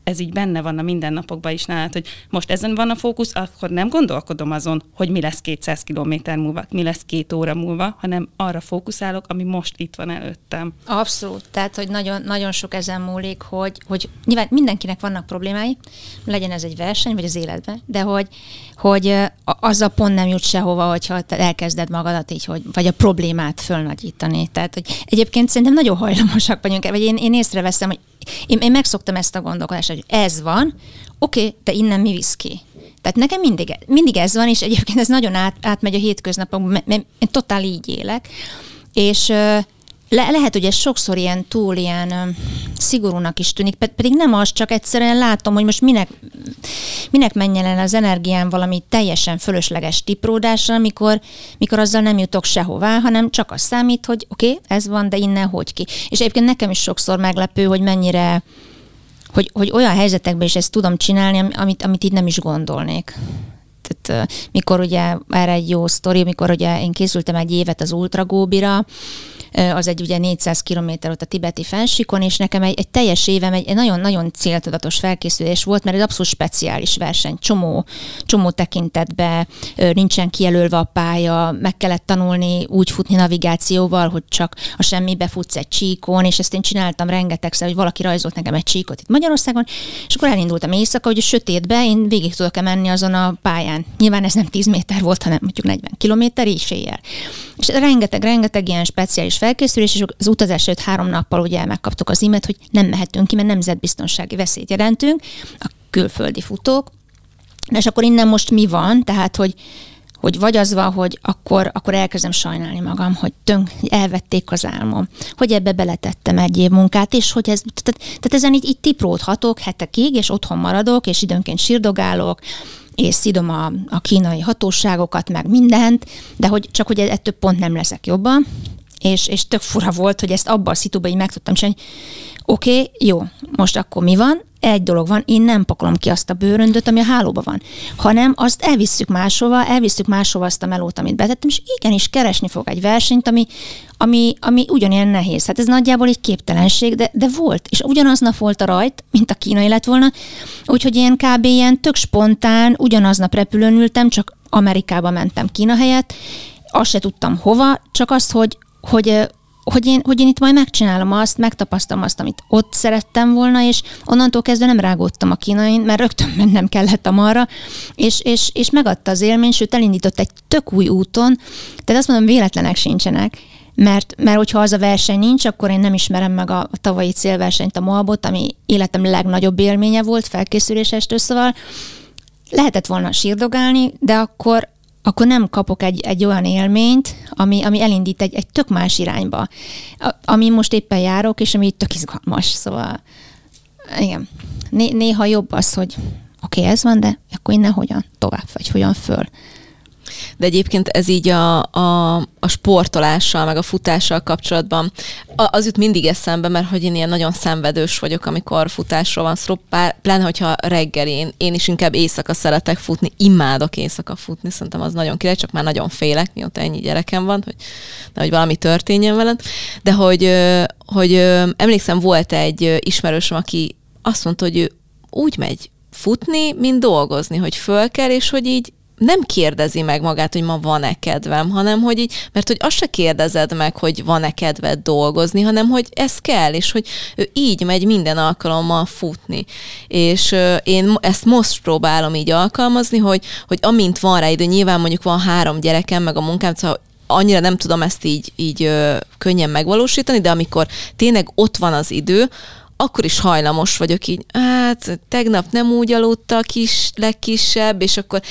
ez így benne van a mindennapokban is nálad, hogy most ezen van a fókusz, akkor nem gondolkodom azon, hogy mi lesz 200 km múlva, mi lesz két óra múlva, hanem arra fókuszálok, ami most itt van előttem. Abszolút. Tehát, hogy nagyon, nagyon sok ezen múlik, hogy, hogy nyilván mindenkinek vannak problémái, legyen ez egy verseny, vagy az életben, de hogy, hogy az a pont nem jut sehova, hogyha elkezded magadat így, hogy, vagy a problémát fölnagyítani. Tehát, hogy egyébként szerintem nagyon hajlamosak vagyunk, vagy én, én észreveszem, hogy én, én megszoktam ezt a gondolkodást, hogy ez van, oké, okay, de innen mi visz ki? Tehát nekem mindig, mindig ez van, és egyébként ez nagyon át, átmegy a hétköznapokban, mert én totál így élek, és le, lehet, hogy ez sokszor ilyen túl ilyen um, szigorúnak is tűnik, pedig nem az, csak egyszerűen látom, hogy most minek, minek menjen el az energiám valami teljesen fölösleges tipródásra, mikor, mikor azzal nem jutok sehová, hanem csak az számít, hogy oké, okay, ez van, de innen hogy ki. És egyébként nekem is sokszor meglepő, hogy mennyire hogy, hogy olyan helyzetekben is ezt tudom csinálni, amit, amit így nem is gondolnék. Tehát mikor ugye erre egy jó sztori, mikor ugye én készültem egy évet az Ultragóbira, az egy ugye 400 km ott a tibeti fensíkon, és nekem egy, egy teljes évem egy, egy nagyon-nagyon céltudatos felkészülés volt, mert ez abszolút speciális verseny, csomó, csomó tekintetbe nincsen kijelölve a pálya, meg kellett tanulni úgy futni navigációval, hogy csak a semmibe futsz egy csíkon, és ezt én csináltam rengetegszer, hogy valaki rajzolt nekem egy csíkot itt Magyarországon, és akkor elindultam éjszaka, hogy a sötétbe én végig tudok-e menni azon a pályán. Nyilván ez nem 10 méter volt, hanem mondjuk 40 kilométer, és éjjel. És rengeteg, rengeteg ilyen speciális felkészülés, és az utazás előtt három nappal ugye megkaptuk az e hogy nem mehetünk ki, mert nemzetbiztonsági veszélyt jelentünk, a külföldi futók. És akkor innen most mi van? Tehát, hogy hogy vagy az van, hogy akkor, akkor elkezdem sajnálni magam, hogy tönk, elvették az álmom, hogy ebbe beletettem egy év munkát, és hogy ez, tehát, tehát ezen így, így tipródhatok hetekig, és otthon maradok, és időnként sírdogálok, és szidom a, a kínai hatóságokat, meg mindent, de hogy csak hogy ettől pont nem leszek jobban, és, és tök fura volt, hogy ezt abban a szituban így meg tudtam csinálni, oké, okay, jó, most akkor mi van? Egy dolog van, én nem pakolom ki azt a bőröndöt, ami a hálóban van, hanem azt elvisszük máshova, elvisszük máshova azt a melót, amit betettem, és igenis keresni fog egy versenyt, ami, ami, ami ugyanilyen nehéz. Hát ez nagyjából egy képtelenség, de, de volt, és ugyanaznap volt a rajt, mint a kínai lett volna, úgyhogy én kb. ilyen tök spontán, ugyanaznap repülőn ültem, csak Amerikába mentem Kína helyett, azt se tudtam hova, csak azt, hogy, hogy hogy én, hogy én itt majd megcsinálom azt, megtapasztalom azt, amit ott szerettem volna, és onnantól kezdve nem rágódtam a kínain, mert rögtön (laughs) mennem kellett a marra, és, és, és megadta az élmény, sőt elindított egy tök új úton, tehát azt mondom, véletlenek sincsenek, mert, mert hogyha az a verseny nincs, akkor én nem ismerem meg a, a tavalyi célversenyt, a Moabot, ami életem legnagyobb élménye volt, felkészülésestől, szóval lehetett volna sírdogálni, de akkor, akkor nem kapok egy, egy olyan élményt, ami, ami elindít egy, egy tök más irányba, a, ami most éppen járok, és ami tök izgalmas, szóval igen. Né, néha jobb az, hogy oké, okay, ez van, de akkor innen hogyan tovább, vagy hogyan föl. De egyébként ez így a, a, a sportolással, meg a futással kapcsolatban az jut mindig eszembe, mert hogy én ilyen nagyon szenvedős vagyok, amikor futásról van szó, pláne, hogyha reggel én, én is inkább éjszaka szeretek futni, imádok éjszaka futni, szerintem az nagyon király, csak már nagyon félek, mióta ennyi gyerekem van, hogy, hogy valami történjen veled. De hogy, hogy emlékszem, volt egy ismerősöm, aki azt mondta, hogy ő úgy megy futni, mint dolgozni, hogy föl kell, és hogy így nem kérdezi meg magát, hogy ma van-e kedvem, hanem hogy így, mert hogy azt se kérdezed meg, hogy van-e kedved dolgozni, hanem hogy ez kell, és hogy ő így megy minden alkalommal futni. És ö, én ezt most próbálom így alkalmazni, hogy, hogy amint van rá idő, nyilván mondjuk van három gyerekem, meg a munkám, szóval annyira nem tudom ezt így, így ö, könnyen megvalósítani, de amikor tényleg ott van az idő, akkor is hajlamos vagyok így, hát tegnap nem úgy aludta a kis, legkisebb, és akkor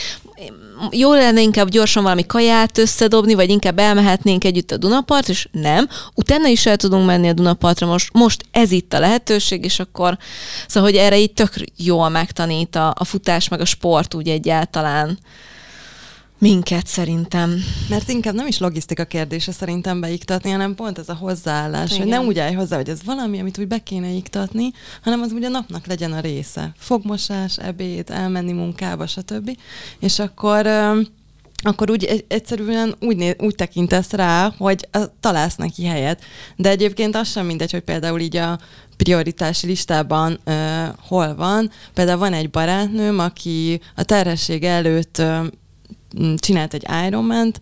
jó lenne inkább gyorsan valami kaját összedobni, vagy inkább elmehetnénk együtt a Dunapart, és nem. Utána is el tudunk menni a Dunapartra, most, most ez itt a lehetőség, és akkor, szóval, hogy erre így tök jól megtanít a, a futás, meg a sport úgy egyáltalán minket szerintem. Mert inkább nem is logisztika kérdése szerintem beiktatni, hanem pont ez a hozzáállás, Igen. hogy nem úgy állj hozzá, hogy ez valami, amit úgy be kéne iktatni, hanem az ugye a napnak legyen a része. Fogmosás, ebéd, elmenni munkába, stb. És akkor akkor úgy egyszerűen úgy, né, úgy tekintesz rá, hogy találsz neki helyet. De egyébként az sem mindegy, hogy például így a prioritási listában uh, hol van. Például van egy barátnőm, aki a terhesség előtt uh, csinált egy Ironman-t,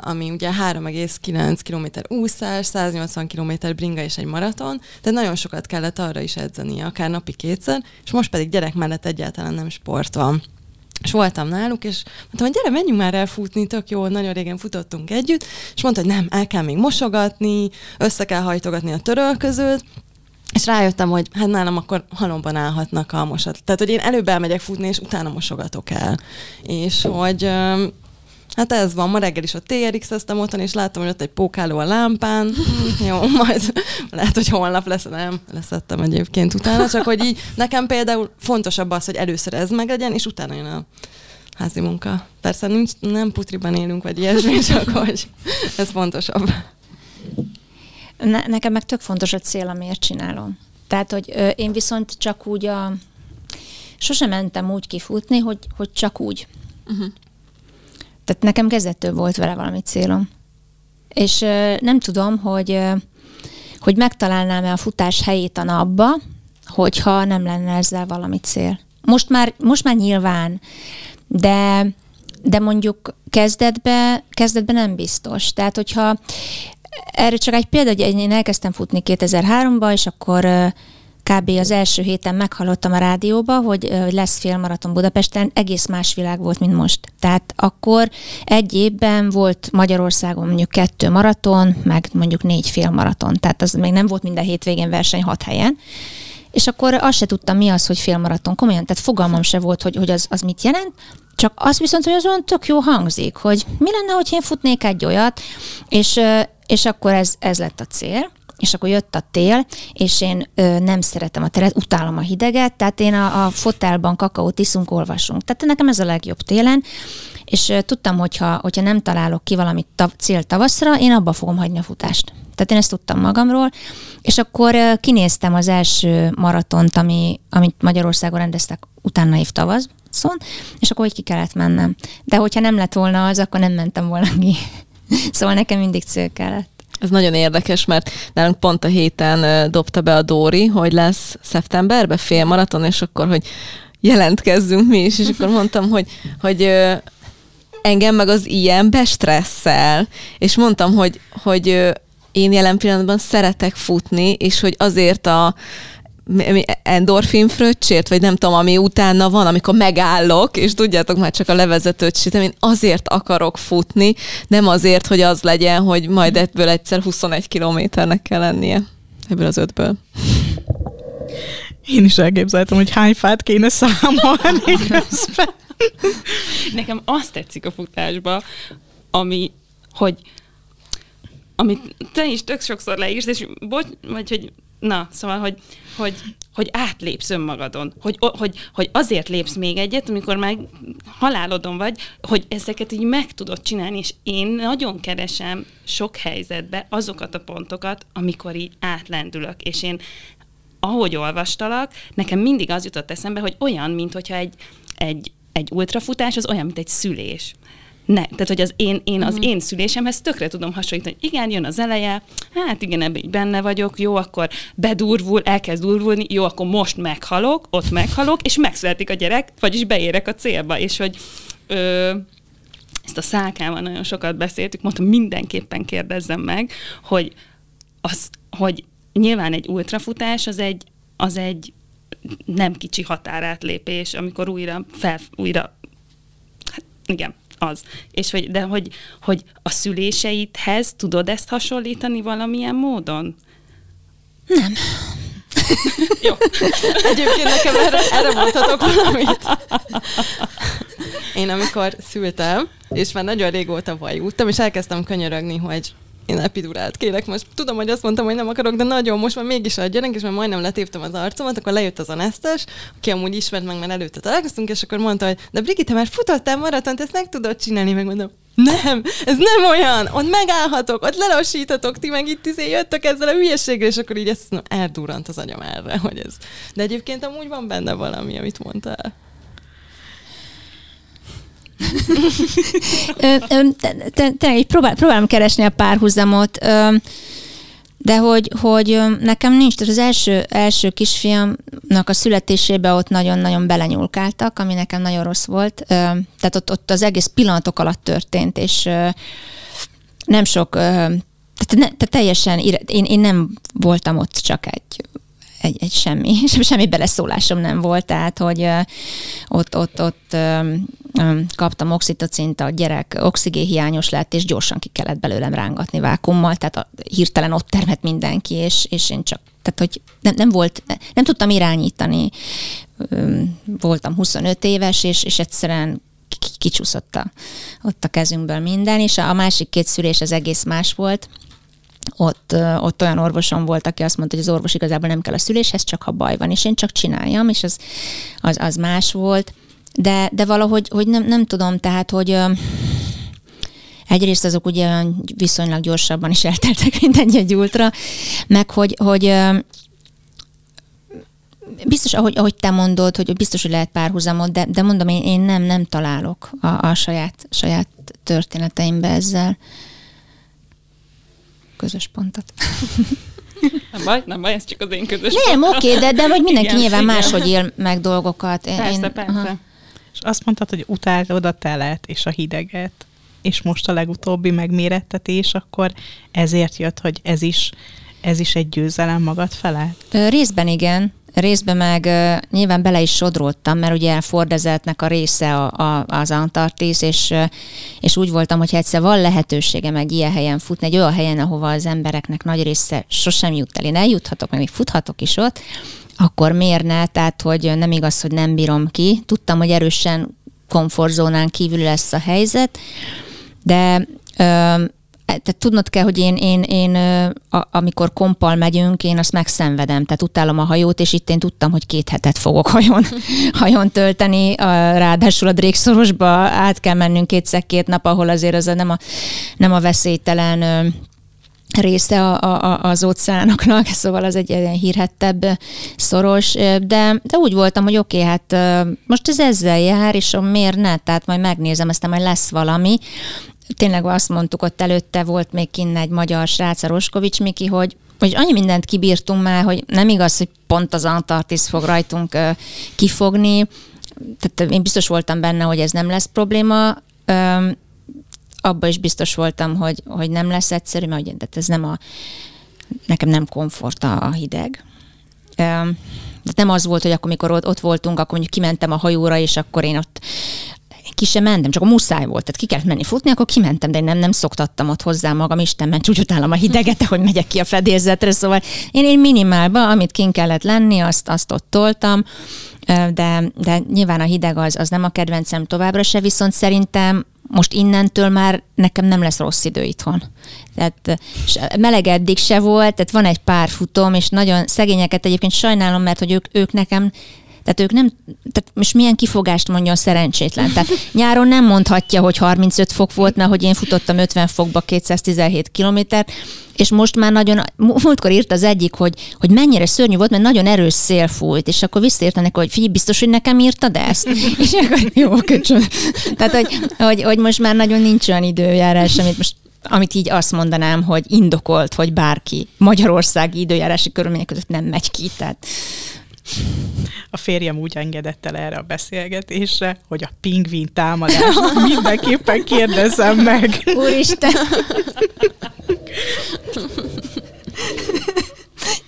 ami ugye 3,9 km úszás, 180 km bringa és egy maraton, de nagyon sokat kellett arra is edzeni, akár napi kétszer, és most pedig gyerek mellett egyáltalán nem sport van. És voltam náluk, és mondtam, hogy gyere, menjünk már el futni, tök jó, nagyon régen futottunk együtt, és mondta, hogy nem, el kell még mosogatni, össze kell hajtogatni a törölközőt, és rájöttem, hogy hát nálam akkor halomban állhatnak a mosat. Tehát, hogy én előbb elmegyek futni, és utána mosogatok el. És hogy Hát ez van, ma reggel is a TRX-eztem otthon, és láttam, hogy ott egy pókáló a lámpán. (laughs) Jó, majd lehet, hogy holnap lesz, nem, leszettem egyébként utána, csak hogy így nekem például fontosabb az, hogy először ez meglegyen, és utána jön a házi munka. Persze nincs, nem putriban élünk, vagy ilyesmi, (laughs) csak hogy ez fontosabb. Ne, nekem meg tök fontos a cél, amiért csinálom. Tehát, hogy ö, én viszont csak úgy a... Sosem mentem úgy kifutni, hogy, hogy csak úgy. Uh-huh. Tehát nekem kezdettől volt vele valami célom. És ö, nem tudom, hogy, ö, hogy megtalálnám-e a futás helyét a napba, hogyha nem lenne ezzel valami cél. Most már, most már nyilván, de, de mondjuk kezdetben kezdetbe nem biztos. Tehát, hogyha erre csak egy példa, hogy én elkezdtem futni 2003-ban, és akkor kb. az első héten meghallottam a rádióba, hogy lesz félmaraton Budapesten, egész más világ volt, mint most. Tehát akkor egy évben volt Magyarországon mondjuk kettő maraton, meg mondjuk négy félmaraton. Tehát az még nem volt minden hétvégén verseny hat helyen. És akkor azt se tudtam, mi az, hogy félmaraton. Komolyan, tehát fogalmam se volt, hogy, hogy az, az mit jelent. Csak az viszont, hogy az olyan tök jó hangzik, hogy mi lenne, hogy én futnék egy olyat, és, és akkor ez, ez lett a cél és akkor jött a tél, és én ö, nem szeretem a teret, utálom a hideget, tehát én a, a fotelban kakaót iszunk, olvasunk. Tehát nekem ez a legjobb télen, és ö, tudtam, hogyha, hogyha nem találok ki valamit tav, cél tavaszra, én abba fogom hagyni a futást. Tehát én ezt tudtam magamról, és akkor ö, kinéztem az első maratont, ami, amit Magyarországon rendeztek utána év tavasz, és akkor hogy ki kellett mennem. De hogyha nem lett volna az, akkor nem mentem volna ki. (laughs) szóval nekem mindig cél kellett. Ez nagyon érdekes, mert nálunk pont a héten dobta be a Dóri, hogy lesz szeptemberben félmaraton, és akkor, hogy jelentkezzünk mi is, és akkor (laughs) mondtam, hogy, hogy engem meg az ilyen bestresszel, és mondtam, hogy, hogy én jelen pillanatban szeretek futni, és hogy azért a endorfin fröccsért, vagy nem tudom, ami utána van, amikor megállok, és tudjátok már csak a levezetőt sítem, én azért akarok futni, nem azért, hogy az legyen, hogy majd ebből egyszer 21 kilométernek kell lennie. Ebből az ötből. Én is elképzeltem, hogy hány fát kéne számolni (laughs) közben. Nekem azt tetszik a futásba, ami, hogy amit te is tök sokszor leírsz, és bocs, vagy hogy Na, szóval, hogy, hogy, hogy átlépsz önmagadon, hogy, hogy, hogy azért lépsz még egyet, amikor már halálodon vagy, hogy ezeket így meg tudod csinálni, és én nagyon keresem sok helyzetbe azokat a pontokat, amikor így átlendülök, és én ahogy olvastalak, nekem mindig az jutott eszembe, hogy olyan, mint hogyha egy, egy, egy ultrafutás az olyan, mint egy szülés ne, tehát hogy az én, én az uh-huh. én szülésemhez tökre tudom hasonlítani, hogy igen, jön az eleje, hát igen, ebben így benne vagyok, jó, akkor bedurvul, elkezd durvulni, jó, akkor most meghalok, ott meghalok, és megszületik a gyerek, vagyis beérek a célba, és hogy ö, ezt a szálkával nagyon sokat beszéltük, mondtam, mindenképpen kérdezzem meg, hogy, az, hogy nyilván egy ultrafutás az egy, az egy nem kicsi határátlépés, amikor újra fel, újra hát igen, az. És hogy, de hogy, hogy a szüléseidhez tudod ezt hasonlítani valamilyen módon? Nem. Jó. Egyébként nekem erre, erre mondhatok valamit. Én amikor szültem, és már nagyon régóta vajúttam, és elkezdtem könyörögni, hogy én epidurált kérek. Most tudom, hogy azt mondtam, hogy nem akarok, de nagyon most már mégis adjanak, és már majdnem letéptem az arcomat, akkor lejött az anesztes, aki amúgy ismert meg, mert előtte találkoztunk, és akkor mondta, hogy de Brigitte, már futottál maratont, ezt meg tudod csinálni, megmondom, nem, ez nem olyan, ott megállhatok, ott lelassíthatok, ti meg itt izé jöttök ezzel a hülyeséggel, és akkor így ezt no, eldurrant az agyam erre, hogy ez. De egyébként amúgy van benne valami, amit mondtál. Tényleg próbál, próbálom keresni a párhuzamot, de hogy, hogy nekem nincs, tehát az első, első kisfiamnak a születésében ott nagyon-nagyon belenyúlkáltak, ami nekem nagyon rossz volt. Tehát ott, ott az egész pillanatok alatt történt, és nem sok, tehát, ne, tehát teljesen, én, én nem voltam ott csak egy egy, egy semmi, (laughs) semmi beleszólásom nem volt, tehát hogy ott, ott, ott kaptam oxitocint, a gyerek oxigénhiányos lett, és gyorsan ki kellett belőlem rángatni vákummal, tehát a, hirtelen ott termett mindenki, és, és én csak, tehát hogy nem, nem volt, nem tudtam irányítani, voltam 25 éves, és, és egyszerűen kicsúszott a, ott a kezünkből minden, és a másik két szülés az egész más volt, ott, ott olyan orvosom volt, aki azt mondta, hogy az orvos igazából nem kell a szüléshez, csak ha baj van, és én csak csináljam, és az, az, az más volt. De, de valahogy hogy nem, nem tudom, tehát, hogy egyrészt azok ugye viszonylag gyorsabban is elteltek, mint egy ultra, meg hogy, hogy biztos, ahogy, ahogy te mondod, hogy biztos, hogy lehet párhuzamot, de, de mondom, én, én nem, nem találok a, a saját, saját történeteimbe ezzel közös pontot. (laughs) Nem baj, nem baj, ez csak az én közös Nem, oké, okay, de, de hogy mindenki igen, nyilván igen. máshogy él meg dolgokat. Én, persze, persze. Aha. És azt mondtad, hogy utáltad a telet és a hideget, és most a legutóbbi megmérettetés, akkor ezért jött, hogy ez is, ez is egy győzelem magad felett? Részben igen, részben meg nyilván bele is sodródtam, mert ugye Fordezeltnek a része a, a, az Antarktisz, és, és úgy voltam, hogy egyszer van lehetőségem egy ilyen helyen futni, egy olyan helyen, ahova az embereknek nagy része sosem jut el. Én eljuthatok, meg még futhatok is ott, akkor miért ne? Tehát, hogy nem igaz, hogy nem bírom ki. Tudtam, hogy erősen komfortzónán kívül lesz a helyzet, de tehát tudnod kell, hogy én, én, én a, amikor kompal megyünk, én azt megszenvedem, tehát utálom a hajót, és itt én tudtam, hogy két hetet fogok hajón, (laughs) hajón tölteni, a, ráadásul a Drékszorosba át kell mennünk kétszer-két nap, ahol azért az nem, a, nem a veszélytelen része a, a, az óceánoknak, (laughs) szóval az egy ilyen hírhettebb szoros, de, de úgy voltam, hogy oké, okay, hát most ez ezzel jár, és miért ne, tehát majd megnézem, aztán majd lesz valami, tényleg azt mondtuk, ott előtte volt még kinn egy magyar srác, a Roskovics Miki, hogy hogy annyi mindent kibírtunk már, hogy nem igaz, hogy pont az Antarktisz fog rajtunk uh, kifogni. Tehát én biztos voltam benne, hogy ez nem lesz probléma. Um, abba is biztos voltam, hogy, hogy nem lesz egyszerű, mert ugye, ez nem a, nekem nem komfort a, a hideg. Um, nem az volt, hogy akkor, mikor ott, ott voltunk, akkor mondjuk kimentem a hajóra, és akkor én ott ki sem mentem, csak a muszáj volt, tehát ki kellett menni futni, akkor kimentem, de én nem, nem szoktattam ott hozzá magam, Isten ment, úgy utálom a hideget, hogy megyek ki a fedélzetre, szóval én, én minimálba, amit kin kellett lenni, azt, azt ott toltam, de, de nyilván a hideg az, az nem a kedvencem továbbra se, viszont szerintem most innentől már nekem nem lesz rossz idő itthon. Tehát meleg eddig se volt, tehát van egy pár futom, és nagyon szegényeket egyébként sajnálom, mert hogy ők, ők nekem tehát ők nem, tehát most milyen kifogást mondja a szerencsétlen. Tehát nyáron nem mondhatja, hogy 35 fok volt, mert hogy én futottam 50 fokba 217 kilométert, és most már nagyon, múltkor írt az egyik, hogy, hogy mennyire szörnyű volt, mert nagyon erős szél fújt, és akkor visszaírtanak, hogy figyelj, biztos, hogy nekem írtad ezt? (laughs) és akkor jó, köcsön. Tehát, hogy, hogy, hogy, most már nagyon nincs olyan időjárás, amit most amit így azt mondanám, hogy indokolt, hogy bárki magyarországi időjárási körülmények között nem megy ki. Tehát a férjem úgy engedett el erre a beszélgetésre, hogy a pingvin támadás (laughs) mindenképpen kérdezem meg. Úristen!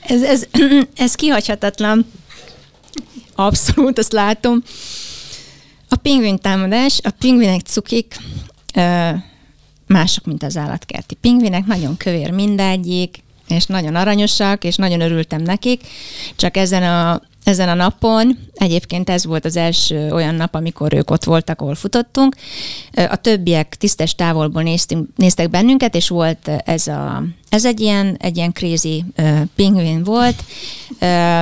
ez, ez, ez kihagyhatatlan. Abszolút, azt látom. A pingvin támadás, a pingvinek cukik, mások, mint az állatkerti pingvinek, nagyon kövér mindegyik, és nagyon aranyosak, és nagyon örültem nekik, csak ezen a, ezen a napon, egyébként ez volt az első olyan nap, amikor ők ott voltak, ahol futottunk, a többiek tisztes távolból néztünk, néztek bennünket, és volt ez, a, ez egy ilyen, egy ilyen crazy uh, pingvin volt, uh,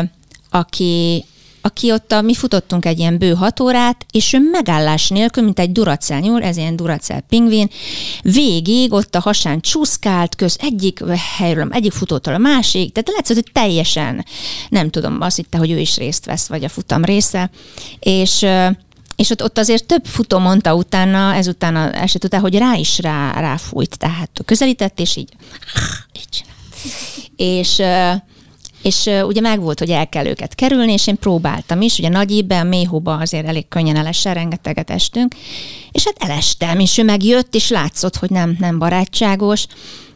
aki aki ott, a, mi futottunk egy ilyen bő hat órát, és ő megállás nélkül, mint egy duracell nyúl, ez ilyen duracell pingvin, végig ott a hasán csúszkált, köz egyik helyről, egyik futótól a másik, tehát látszott, hogy teljesen, nem tudom, azt hitte, hogy ő is részt vesz, vagy a futam része, és és ott, ott azért több futó mondta utána, ezután a eset után, hogy rá is rá, ráfújt, tehát közelített, és így, így. (laughs) És és ugye megvolt, hogy el kell őket kerülni, és én próbáltam is, ugye nagy mély mélyhóba azért elég könnyen elesse, rengeteget estünk, és hát elestem, és ő megjött, és látszott, hogy nem, nem barátságos,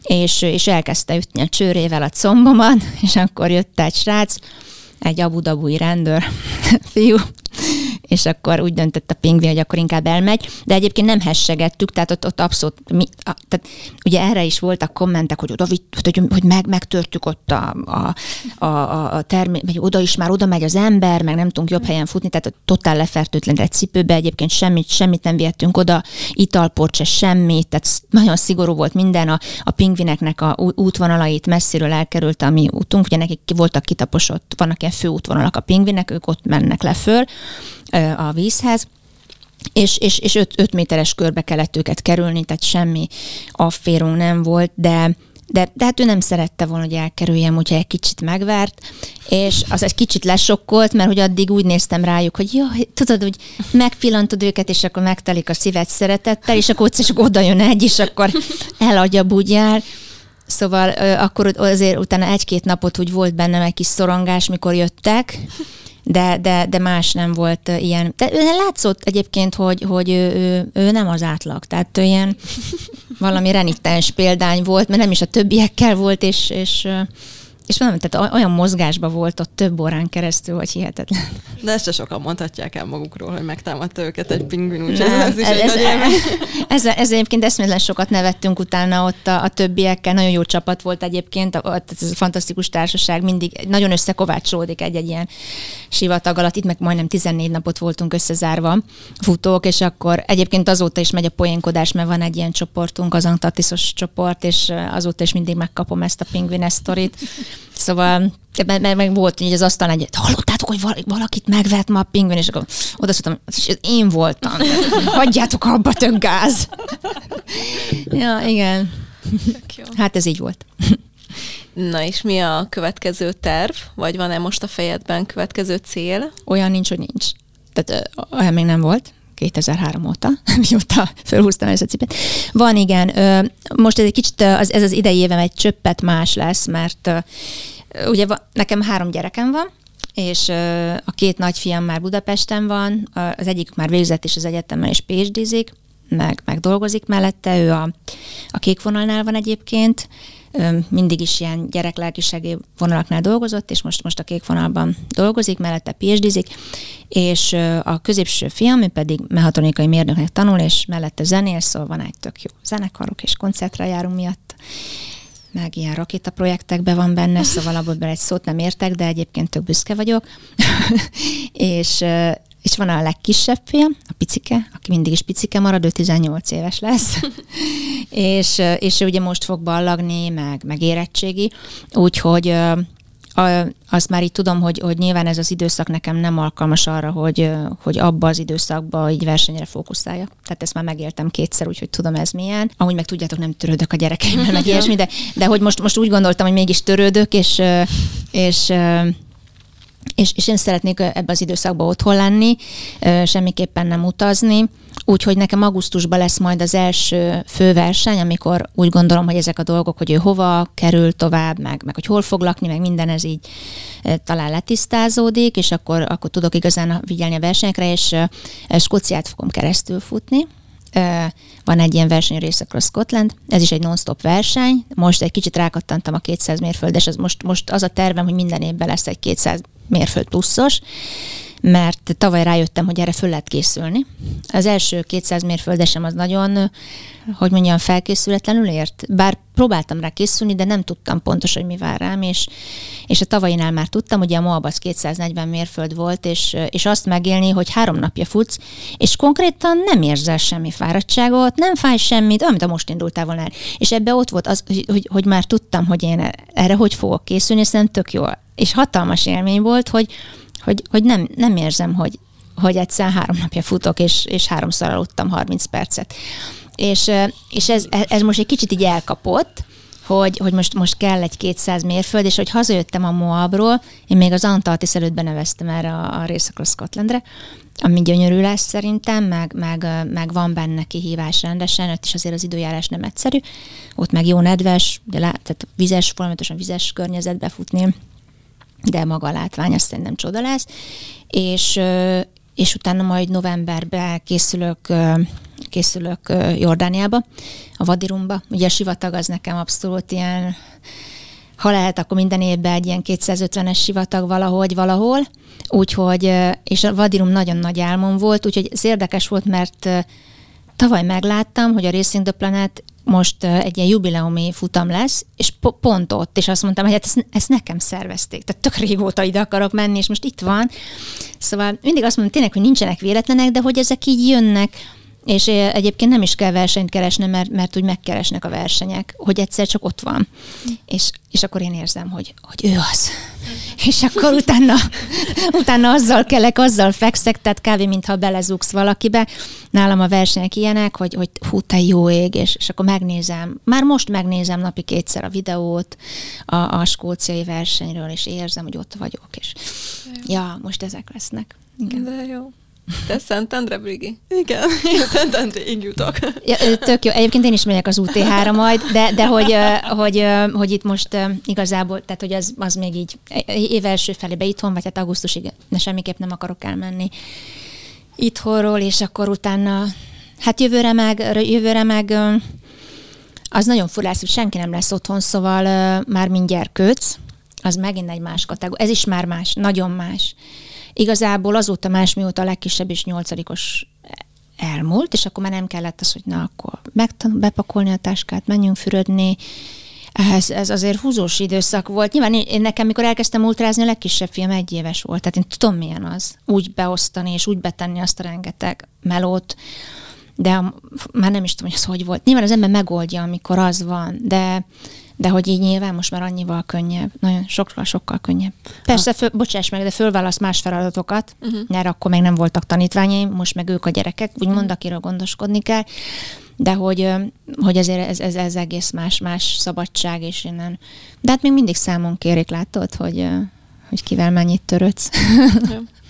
és, és elkezdte ütni a csőrével a combomat, (laughs) és akkor jött egy srác, egy abudabúi rendőr (laughs) fiú, és akkor úgy döntött a pingvin, hogy akkor inkább elmegy, de egyébként nem hessegettük, tehát ott, ott abszolút, mi, a, tehát ugye erre is voltak kommentek, hogy oda vitt, hogy, hogy meg, megtörtük ott a, a, a, a termé, vagy oda is már oda megy az ember, meg nem tudunk jobb helyen futni, tehát totál lefertőtlen egy cipőbe, egyébként semmit, semmit nem vihettünk oda, italport se semmit, tehát nagyon szigorú volt minden, a, a pingvineknek a útvonalait messziről elkerült a mi útunk, ugye nekik voltak kitaposott, vannak ilyen főútvonalak a pingvinek, ők ott mennek le föl, a vízhez, és, és, és 5 méteres körbe kellett őket kerülni, tehát semmi afférunk nem volt, de, de, de hát ő nem szerette volna, hogy elkerüljem, úgyhogy egy kicsit megvert, és az egy kicsit lesokkolt, mert hogy addig úgy néztem rájuk, hogy jó, tudod, hogy megpillantod őket, és akkor megtelik a szívet szeretettel, és akkor és oda jön egy, és akkor eladja bugyár. Szóval akkor azért utána egy-két napot úgy volt bennem egy kis szorongás, mikor jöttek, de, de, de más nem volt ilyen. De látszott egyébként, hogy, hogy ő, ő, ő nem az átlag, tehát ő ilyen (laughs) valami renitens példány volt, mert nem is a többiekkel volt, és, és és mondom, tehát olyan mozgásban volt ott több órán keresztül, hogy hihetetlen. De ezt se sokan mondhatják el magukról, hogy megtámadta őket egy pingvin, úgyhogy ez, ez is ez, egy ez, ez, ez, egyébként eszméletlen sokat nevettünk utána ott a, a többiekkel, nagyon jó csapat volt egyébként, a, ez a fantasztikus társaság mindig nagyon összekovácsolódik egy-egy ilyen sivatag alatt, itt meg majdnem 14 napot voltunk összezárva futók, és akkor egyébként azóta is megy a poénkodás, mert van egy ilyen csoportunk, az Antarktiszos csoport, és azóta is mindig megkapom ezt a pingvin sztorit. Szóval mert, mert meg volt így az asztal egy, hallottátok, hogy valakit megvett ma a pingvin, és akkor oda szóltam, és én voltam. Hagyjátok abba, tök gáz. ja, igen. Hát ez így volt. Na és mi a következő terv? Vagy van-e most a fejedben következő cél? Olyan nincs, hogy nincs. Tehát olyan még nem volt. 2003 óta, (laughs) mióta felhúztam ezt a cipet. Van, igen. Most ez egy kicsit, az, ez az idei évem egy csöppet más lesz, mert ugye nekem három gyerekem van, és a két nagyfiam már Budapesten van, az egyik már végzett is az egyetemen, és phd meg, meg dolgozik mellette, ő a, a kék vonalnál van egyébként, mindig is ilyen gyereklelkisági vonalaknál dolgozott, és most, most a kék vonalban dolgozik, mellette phd és a középső fiam, ő pedig mehatronikai mérnöknek tanul, és mellette zenél, szóval van egy tök jó zenekarok, és koncertre járunk miatt meg ilyen rakétaprojektekben van benne, szóval abból egy szót nem értek, de egyébként tök büszke vagyok. (laughs) és, és van a legkisebb fiam, a picike, aki mindig is picike marad, ő 18 éves lesz, (laughs) és, és ő ugye most fog ballagni, meg, meg érettségi, úgyhogy a, azt már így tudom, hogy, hogy nyilván ez az időszak nekem nem alkalmas arra, hogy, hogy abba az időszakba így versenyre fókuszálja. Tehát ezt már megéltem kétszer, úgyhogy tudom ez milyen. Ahogy meg tudjátok, nem törődök a gyerekeimmel, meg (laughs) ilyesmi, de, de hogy most, most úgy gondoltam, hogy mégis törődök, és, és és, és én szeretnék ebbe az időszakban otthon lenni, semmiképpen nem utazni, úgyhogy nekem augusztusban lesz majd az első főverseny, amikor úgy gondolom, hogy ezek a dolgok, hogy ő hova kerül tovább, meg, meg hogy hol fog lakni, meg minden ez így talán letisztázódik, és akkor, akkor tudok igazán vigyelni a versenyekre, és Skóciát fogom keresztül futni, van egy ilyen verseny Race Across Scotland, ez is egy non-stop verseny, most egy kicsit rákattantam a 200 mérföldes, ez most, most az a tervem, hogy minden évben lesz egy 200 mérföld pluszos, mert tavaly rájöttem, hogy erre föl lehet készülni. Az első 200 mérföldesem az nagyon, hogy mondjam, felkészületlenül ért. Bár próbáltam rá készülni, de nem tudtam pontosan, hogy mi vár rám, és, és a tavainál már tudtam, ugye a Moab az 240 mérföld volt, és, és azt megélni, hogy három napja futsz, és konkrétan nem érzel semmi fáradtságot, nem fáj semmit, amit a most indultál volna el. És ebbe ott volt az, hogy, hogy már tudtam, hogy én erre hogy fogok készülni, és szerintem tök jó. És hatalmas élmény volt, hogy, hogy, hogy nem, nem érzem, hogy, hogy egyszer három napja futok, és, és háromszor aludtam 30 percet. És, és ez, ez most egy kicsit így elkapott, hogy, hogy most, most kell egy 200 mérföld, és hogy hazajöttem a Moabról, én még az Antarktisz előtt beneveztem erre a, a részekről Scotlandre, ami gyönyörű lesz szerintem, meg, meg, meg van benne kihívás rendesen, ott is azért az időjárás nem egyszerű, ott meg jó nedves, de lát, tehát vizes, folyamatosan vizes környezetbe futni, de maga a látvány azt szerintem csoda lesz, és, és utána majd novemberben készülök, készülök Jordániába, a Vadirumba. Ugye a sivatag az nekem abszolút ilyen, ha lehet, akkor minden évben egy ilyen 250-es sivatag valahogy, valahol. Úgyhogy, és a Vadirum nagyon nagy álmom volt, úgyhogy ez érdekes volt, mert tavaly megláttam, hogy a Racing the Planet most egy ilyen jubileumi futam lesz, és po- pont ott, és azt mondtam, hogy hát ezt, ezt nekem szervezték, tehát tök régóta ide akarok menni, és most itt van. Szóval mindig azt mondom tényleg, hogy nincsenek véletlenek, de hogy ezek így jönnek, és egyébként nem is kell versenyt keresni, mert, mert úgy megkeresnek a versenyek, hogy egyszer csak ott van. És, és akkor én érzem, hogy, hogy ő az. És akkor utána, utána azzal kelek, azzal fekszek, tehát kávé, mintha belezugsz valakibe. Nálam a versenyek ilyenek, hogy, hogy hú, te jó ég, és, és akkor megnézem. Már most megnézem napi kétszer a videót a, a skóciai versenyről, és érzem, hogy ott vagyok. És ja, most ezek lesznek. Igen. De jó. Te Szentendre, Brigi? Igen, én Szentendréig jutok. Ja, tök jó. Egyébként én is megyek az UTH-ra (laughs) majd, de, de hogy, hogy, hogy itt most igazából, tehát hogy az, az még így év első felébe itthon, vagy hát augusztusig de semmiképp nem akarok elmenni itthonról, és akkor utána, hát jövőre meg, jövőre meg az nagyon furás, hogy senki nem lesz otthon, szóval már mindjárt kötsz, az megint egy más kategória. Ez is már más, nagyon más. Igazából azóta más, mióta a legkisebb is nyolcadikos elmúlt, és akkor már nem kellett az, hogy na, akkor megtanul bepakolni a táskát, menjünk fürödni, ez, ez azért húzós időszak volt. Nyilván én, nekem, mikor elkezdtem ultrázni, a legkisebb fiam egy éves volt, tehát én tudom, milyen az. Úgy beosztani és úgy betenni azt a rengeteg melót, de már nem is tudom, hogy ez hogy volt. Nyilván az ember megoldja, amikor az van, de de hogy így nyilván most már annyival könnyebb, nagyon sokkal, sokkal könnyebb. Persze, föl, bocsáss meg, de fölválasz más feladatokat, uh-huh. mert akkor még nem voltak tanítványaim, most meg ők a gyerekek, úgymond, uh-huh. akiről gondoskodni kell, de hogy, hogy azért ez, ez, ez egész más, más szabadság, és innen. De hát még mindig számon kérik, látod, hogy, hogy kivel mennyit törődsz. (laughs)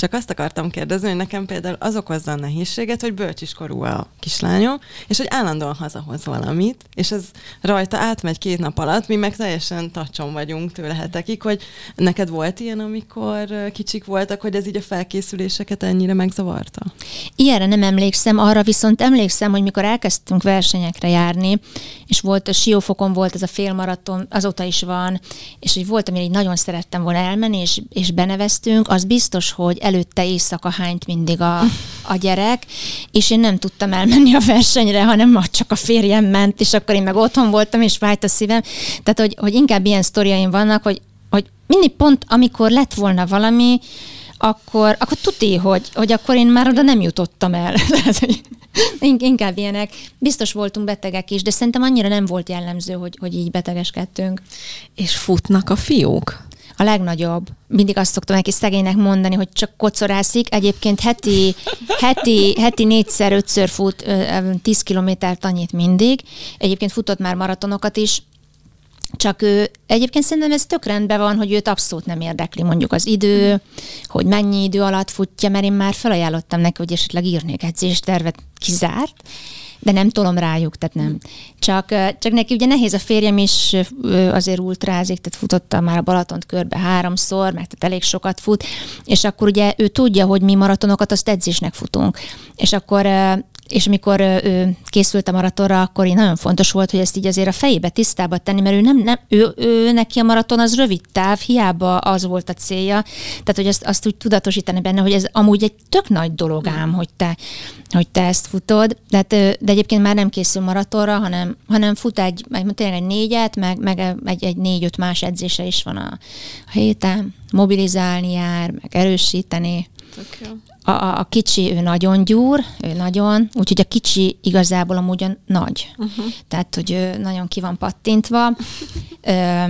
Csak azt akartam kérdezni, hogy nekem például az okozza a nehézséget, hogy bölcsiskorú a kislányom, és hogy állandóan hazahoz valamit, és ez rajta átmegy két nap alatt, mi meg teljesen tacson vagyunk tőle hetekig, hogy neked volt ilyen, amikor kicsik voltak, hogy ez így a felkészüléseket ennyire megzavarta? Ilyenre nem emlékszem, arra viszont emlékszem, hogy mikor elkezdtünk versenyekre járni, és volt a Siófokon volt ez a félmaraton, azóta is van, és hogy volt, amire így nagyon szerettem volna elmenni, és, és beneveztünk, az biztos, hogy előtte éjszaka hányt mindig a, a gyerek, és én nem tudtam elmenni a versenyre, hanem már csak a férjem ment, és akkor én meg otthon voltam, és fájt a szívem. Tehát, hogy, hogy inkább ilyen sztoriaim vannak, hogy, hogy mindig pont, amikor lett volna valami, akkor, akkor tuti, hogy, hogy akkor én már oda nem jutottam el. (laughs) Inkább ilyenek. Biztos voltunk betegek is, de szerintem annyira nem volt jellemző, hogy, hogy így betegeskedtünk. És futnak a fiúk? A legnagyobb. Mindig azt szoktam neki szegénynek mondani, hogy csak kocorászik. Egyébként heti, heti, heti négyszer, ötször fut 10 kilométert annyit mindig. Egyébként futott már maratonokat is, csak ő, egyébként szerintem ez tök rendben van, hogy őt abszolút nem érdekli mondjuk az idő, hogy mennyi idő alatt futja, mert én már felajánlottam neki, hogy esetleg írnék edzéstervet, kizárt, de nem tolom rájuk, tehát nem. Csak, csak neki ugye nehéz a férjem is azért ultrázik, tehát futotta már a Balatont körbe háromszor, meg tehát elég sokat fut, és akkor ugye ő tudja, hogy mi maratonokat azt edzésnek futunk. És akkor és amikor ő készült a maratonra, akkor én nagyon fontos volt, hogy ezt így azért a fejébe tisztába tenni, mert ő, nem, nem ő, ő neki a maraton az rövid táv, hiába az volt a célja. Tehát, hogy azt, azt úgy tudatosítani benne, hogy ez amúgy egy tök nagy dolog ám, hogy te, hogy te ezt futod. De, hát, de egyébként már nem készül maratonra, hanem, hanem fut egy, egy, tényleg egy négyet, meg, meg egy, egy négy-öt más edzése is van a, a héten. Mobilizálni jár, meg erősíteni. Tök jó. A, a, a kicsi, ő nagyon gyúr, ő nagyon, úgyhogy a kicsi igazából amúgy a nagy. Uh-huh. Tehát, hogy ő nagyon ki van pattintva. Ö,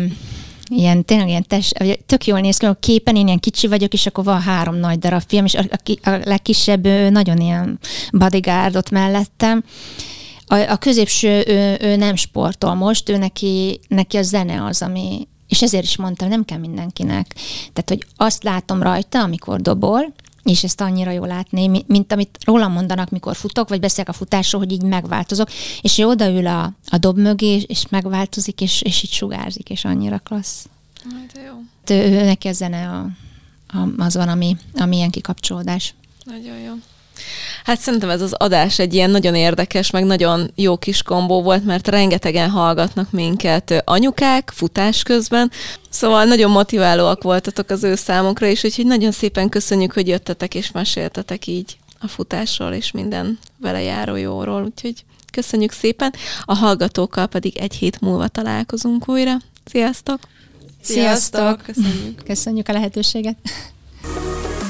ilyen, tényleg ilyen tes, tök jól néz ki, a képen én ilyen kicsi vagyok, és akkor van három nagy darab film, és a, a, a legkisebb ő nagyon ilyen bodyguardot mellettem. A, a középső, ő, ő nem sportol most, ő neki, neki a zene az, ami, és ezért is mondtam, nem kell mindenkinek. Tehát, hogy azt látom rajta, amikor dobol, és ezt annyira jól látni, mint amit rólam mondanak, mikor futok, vagy beszélek a futásról, hogy így megváltozok, és ő odaül a, a dob mögé, és megváltozik, és, és így sugárzik, és annyira klassz. Hát jó. Ő, ő neki a zene a, a, az van, ami, ami ilyen kikapcsolódás. Nagyon jó. Hát szerintem ez az adás egy ilyen nagyon érdekes, meg nagyon jó kis kombó volt, mert rengetegen hallgatnak minket anyukák futás közben, szóval nagyon motiválóak voltatok az ő számokra, és úgyhogy nagyon szépen köszönjük, hogy jöttetek és meséltetek így a futásról és minden vele járó jóról, úgyhogy köszönjük szépen. A hallgatókkal pedig egy hét múlva találkozunk újra. Sziasztok! Sziasztok! Köszönjük! Köszönjük a lehetőséget!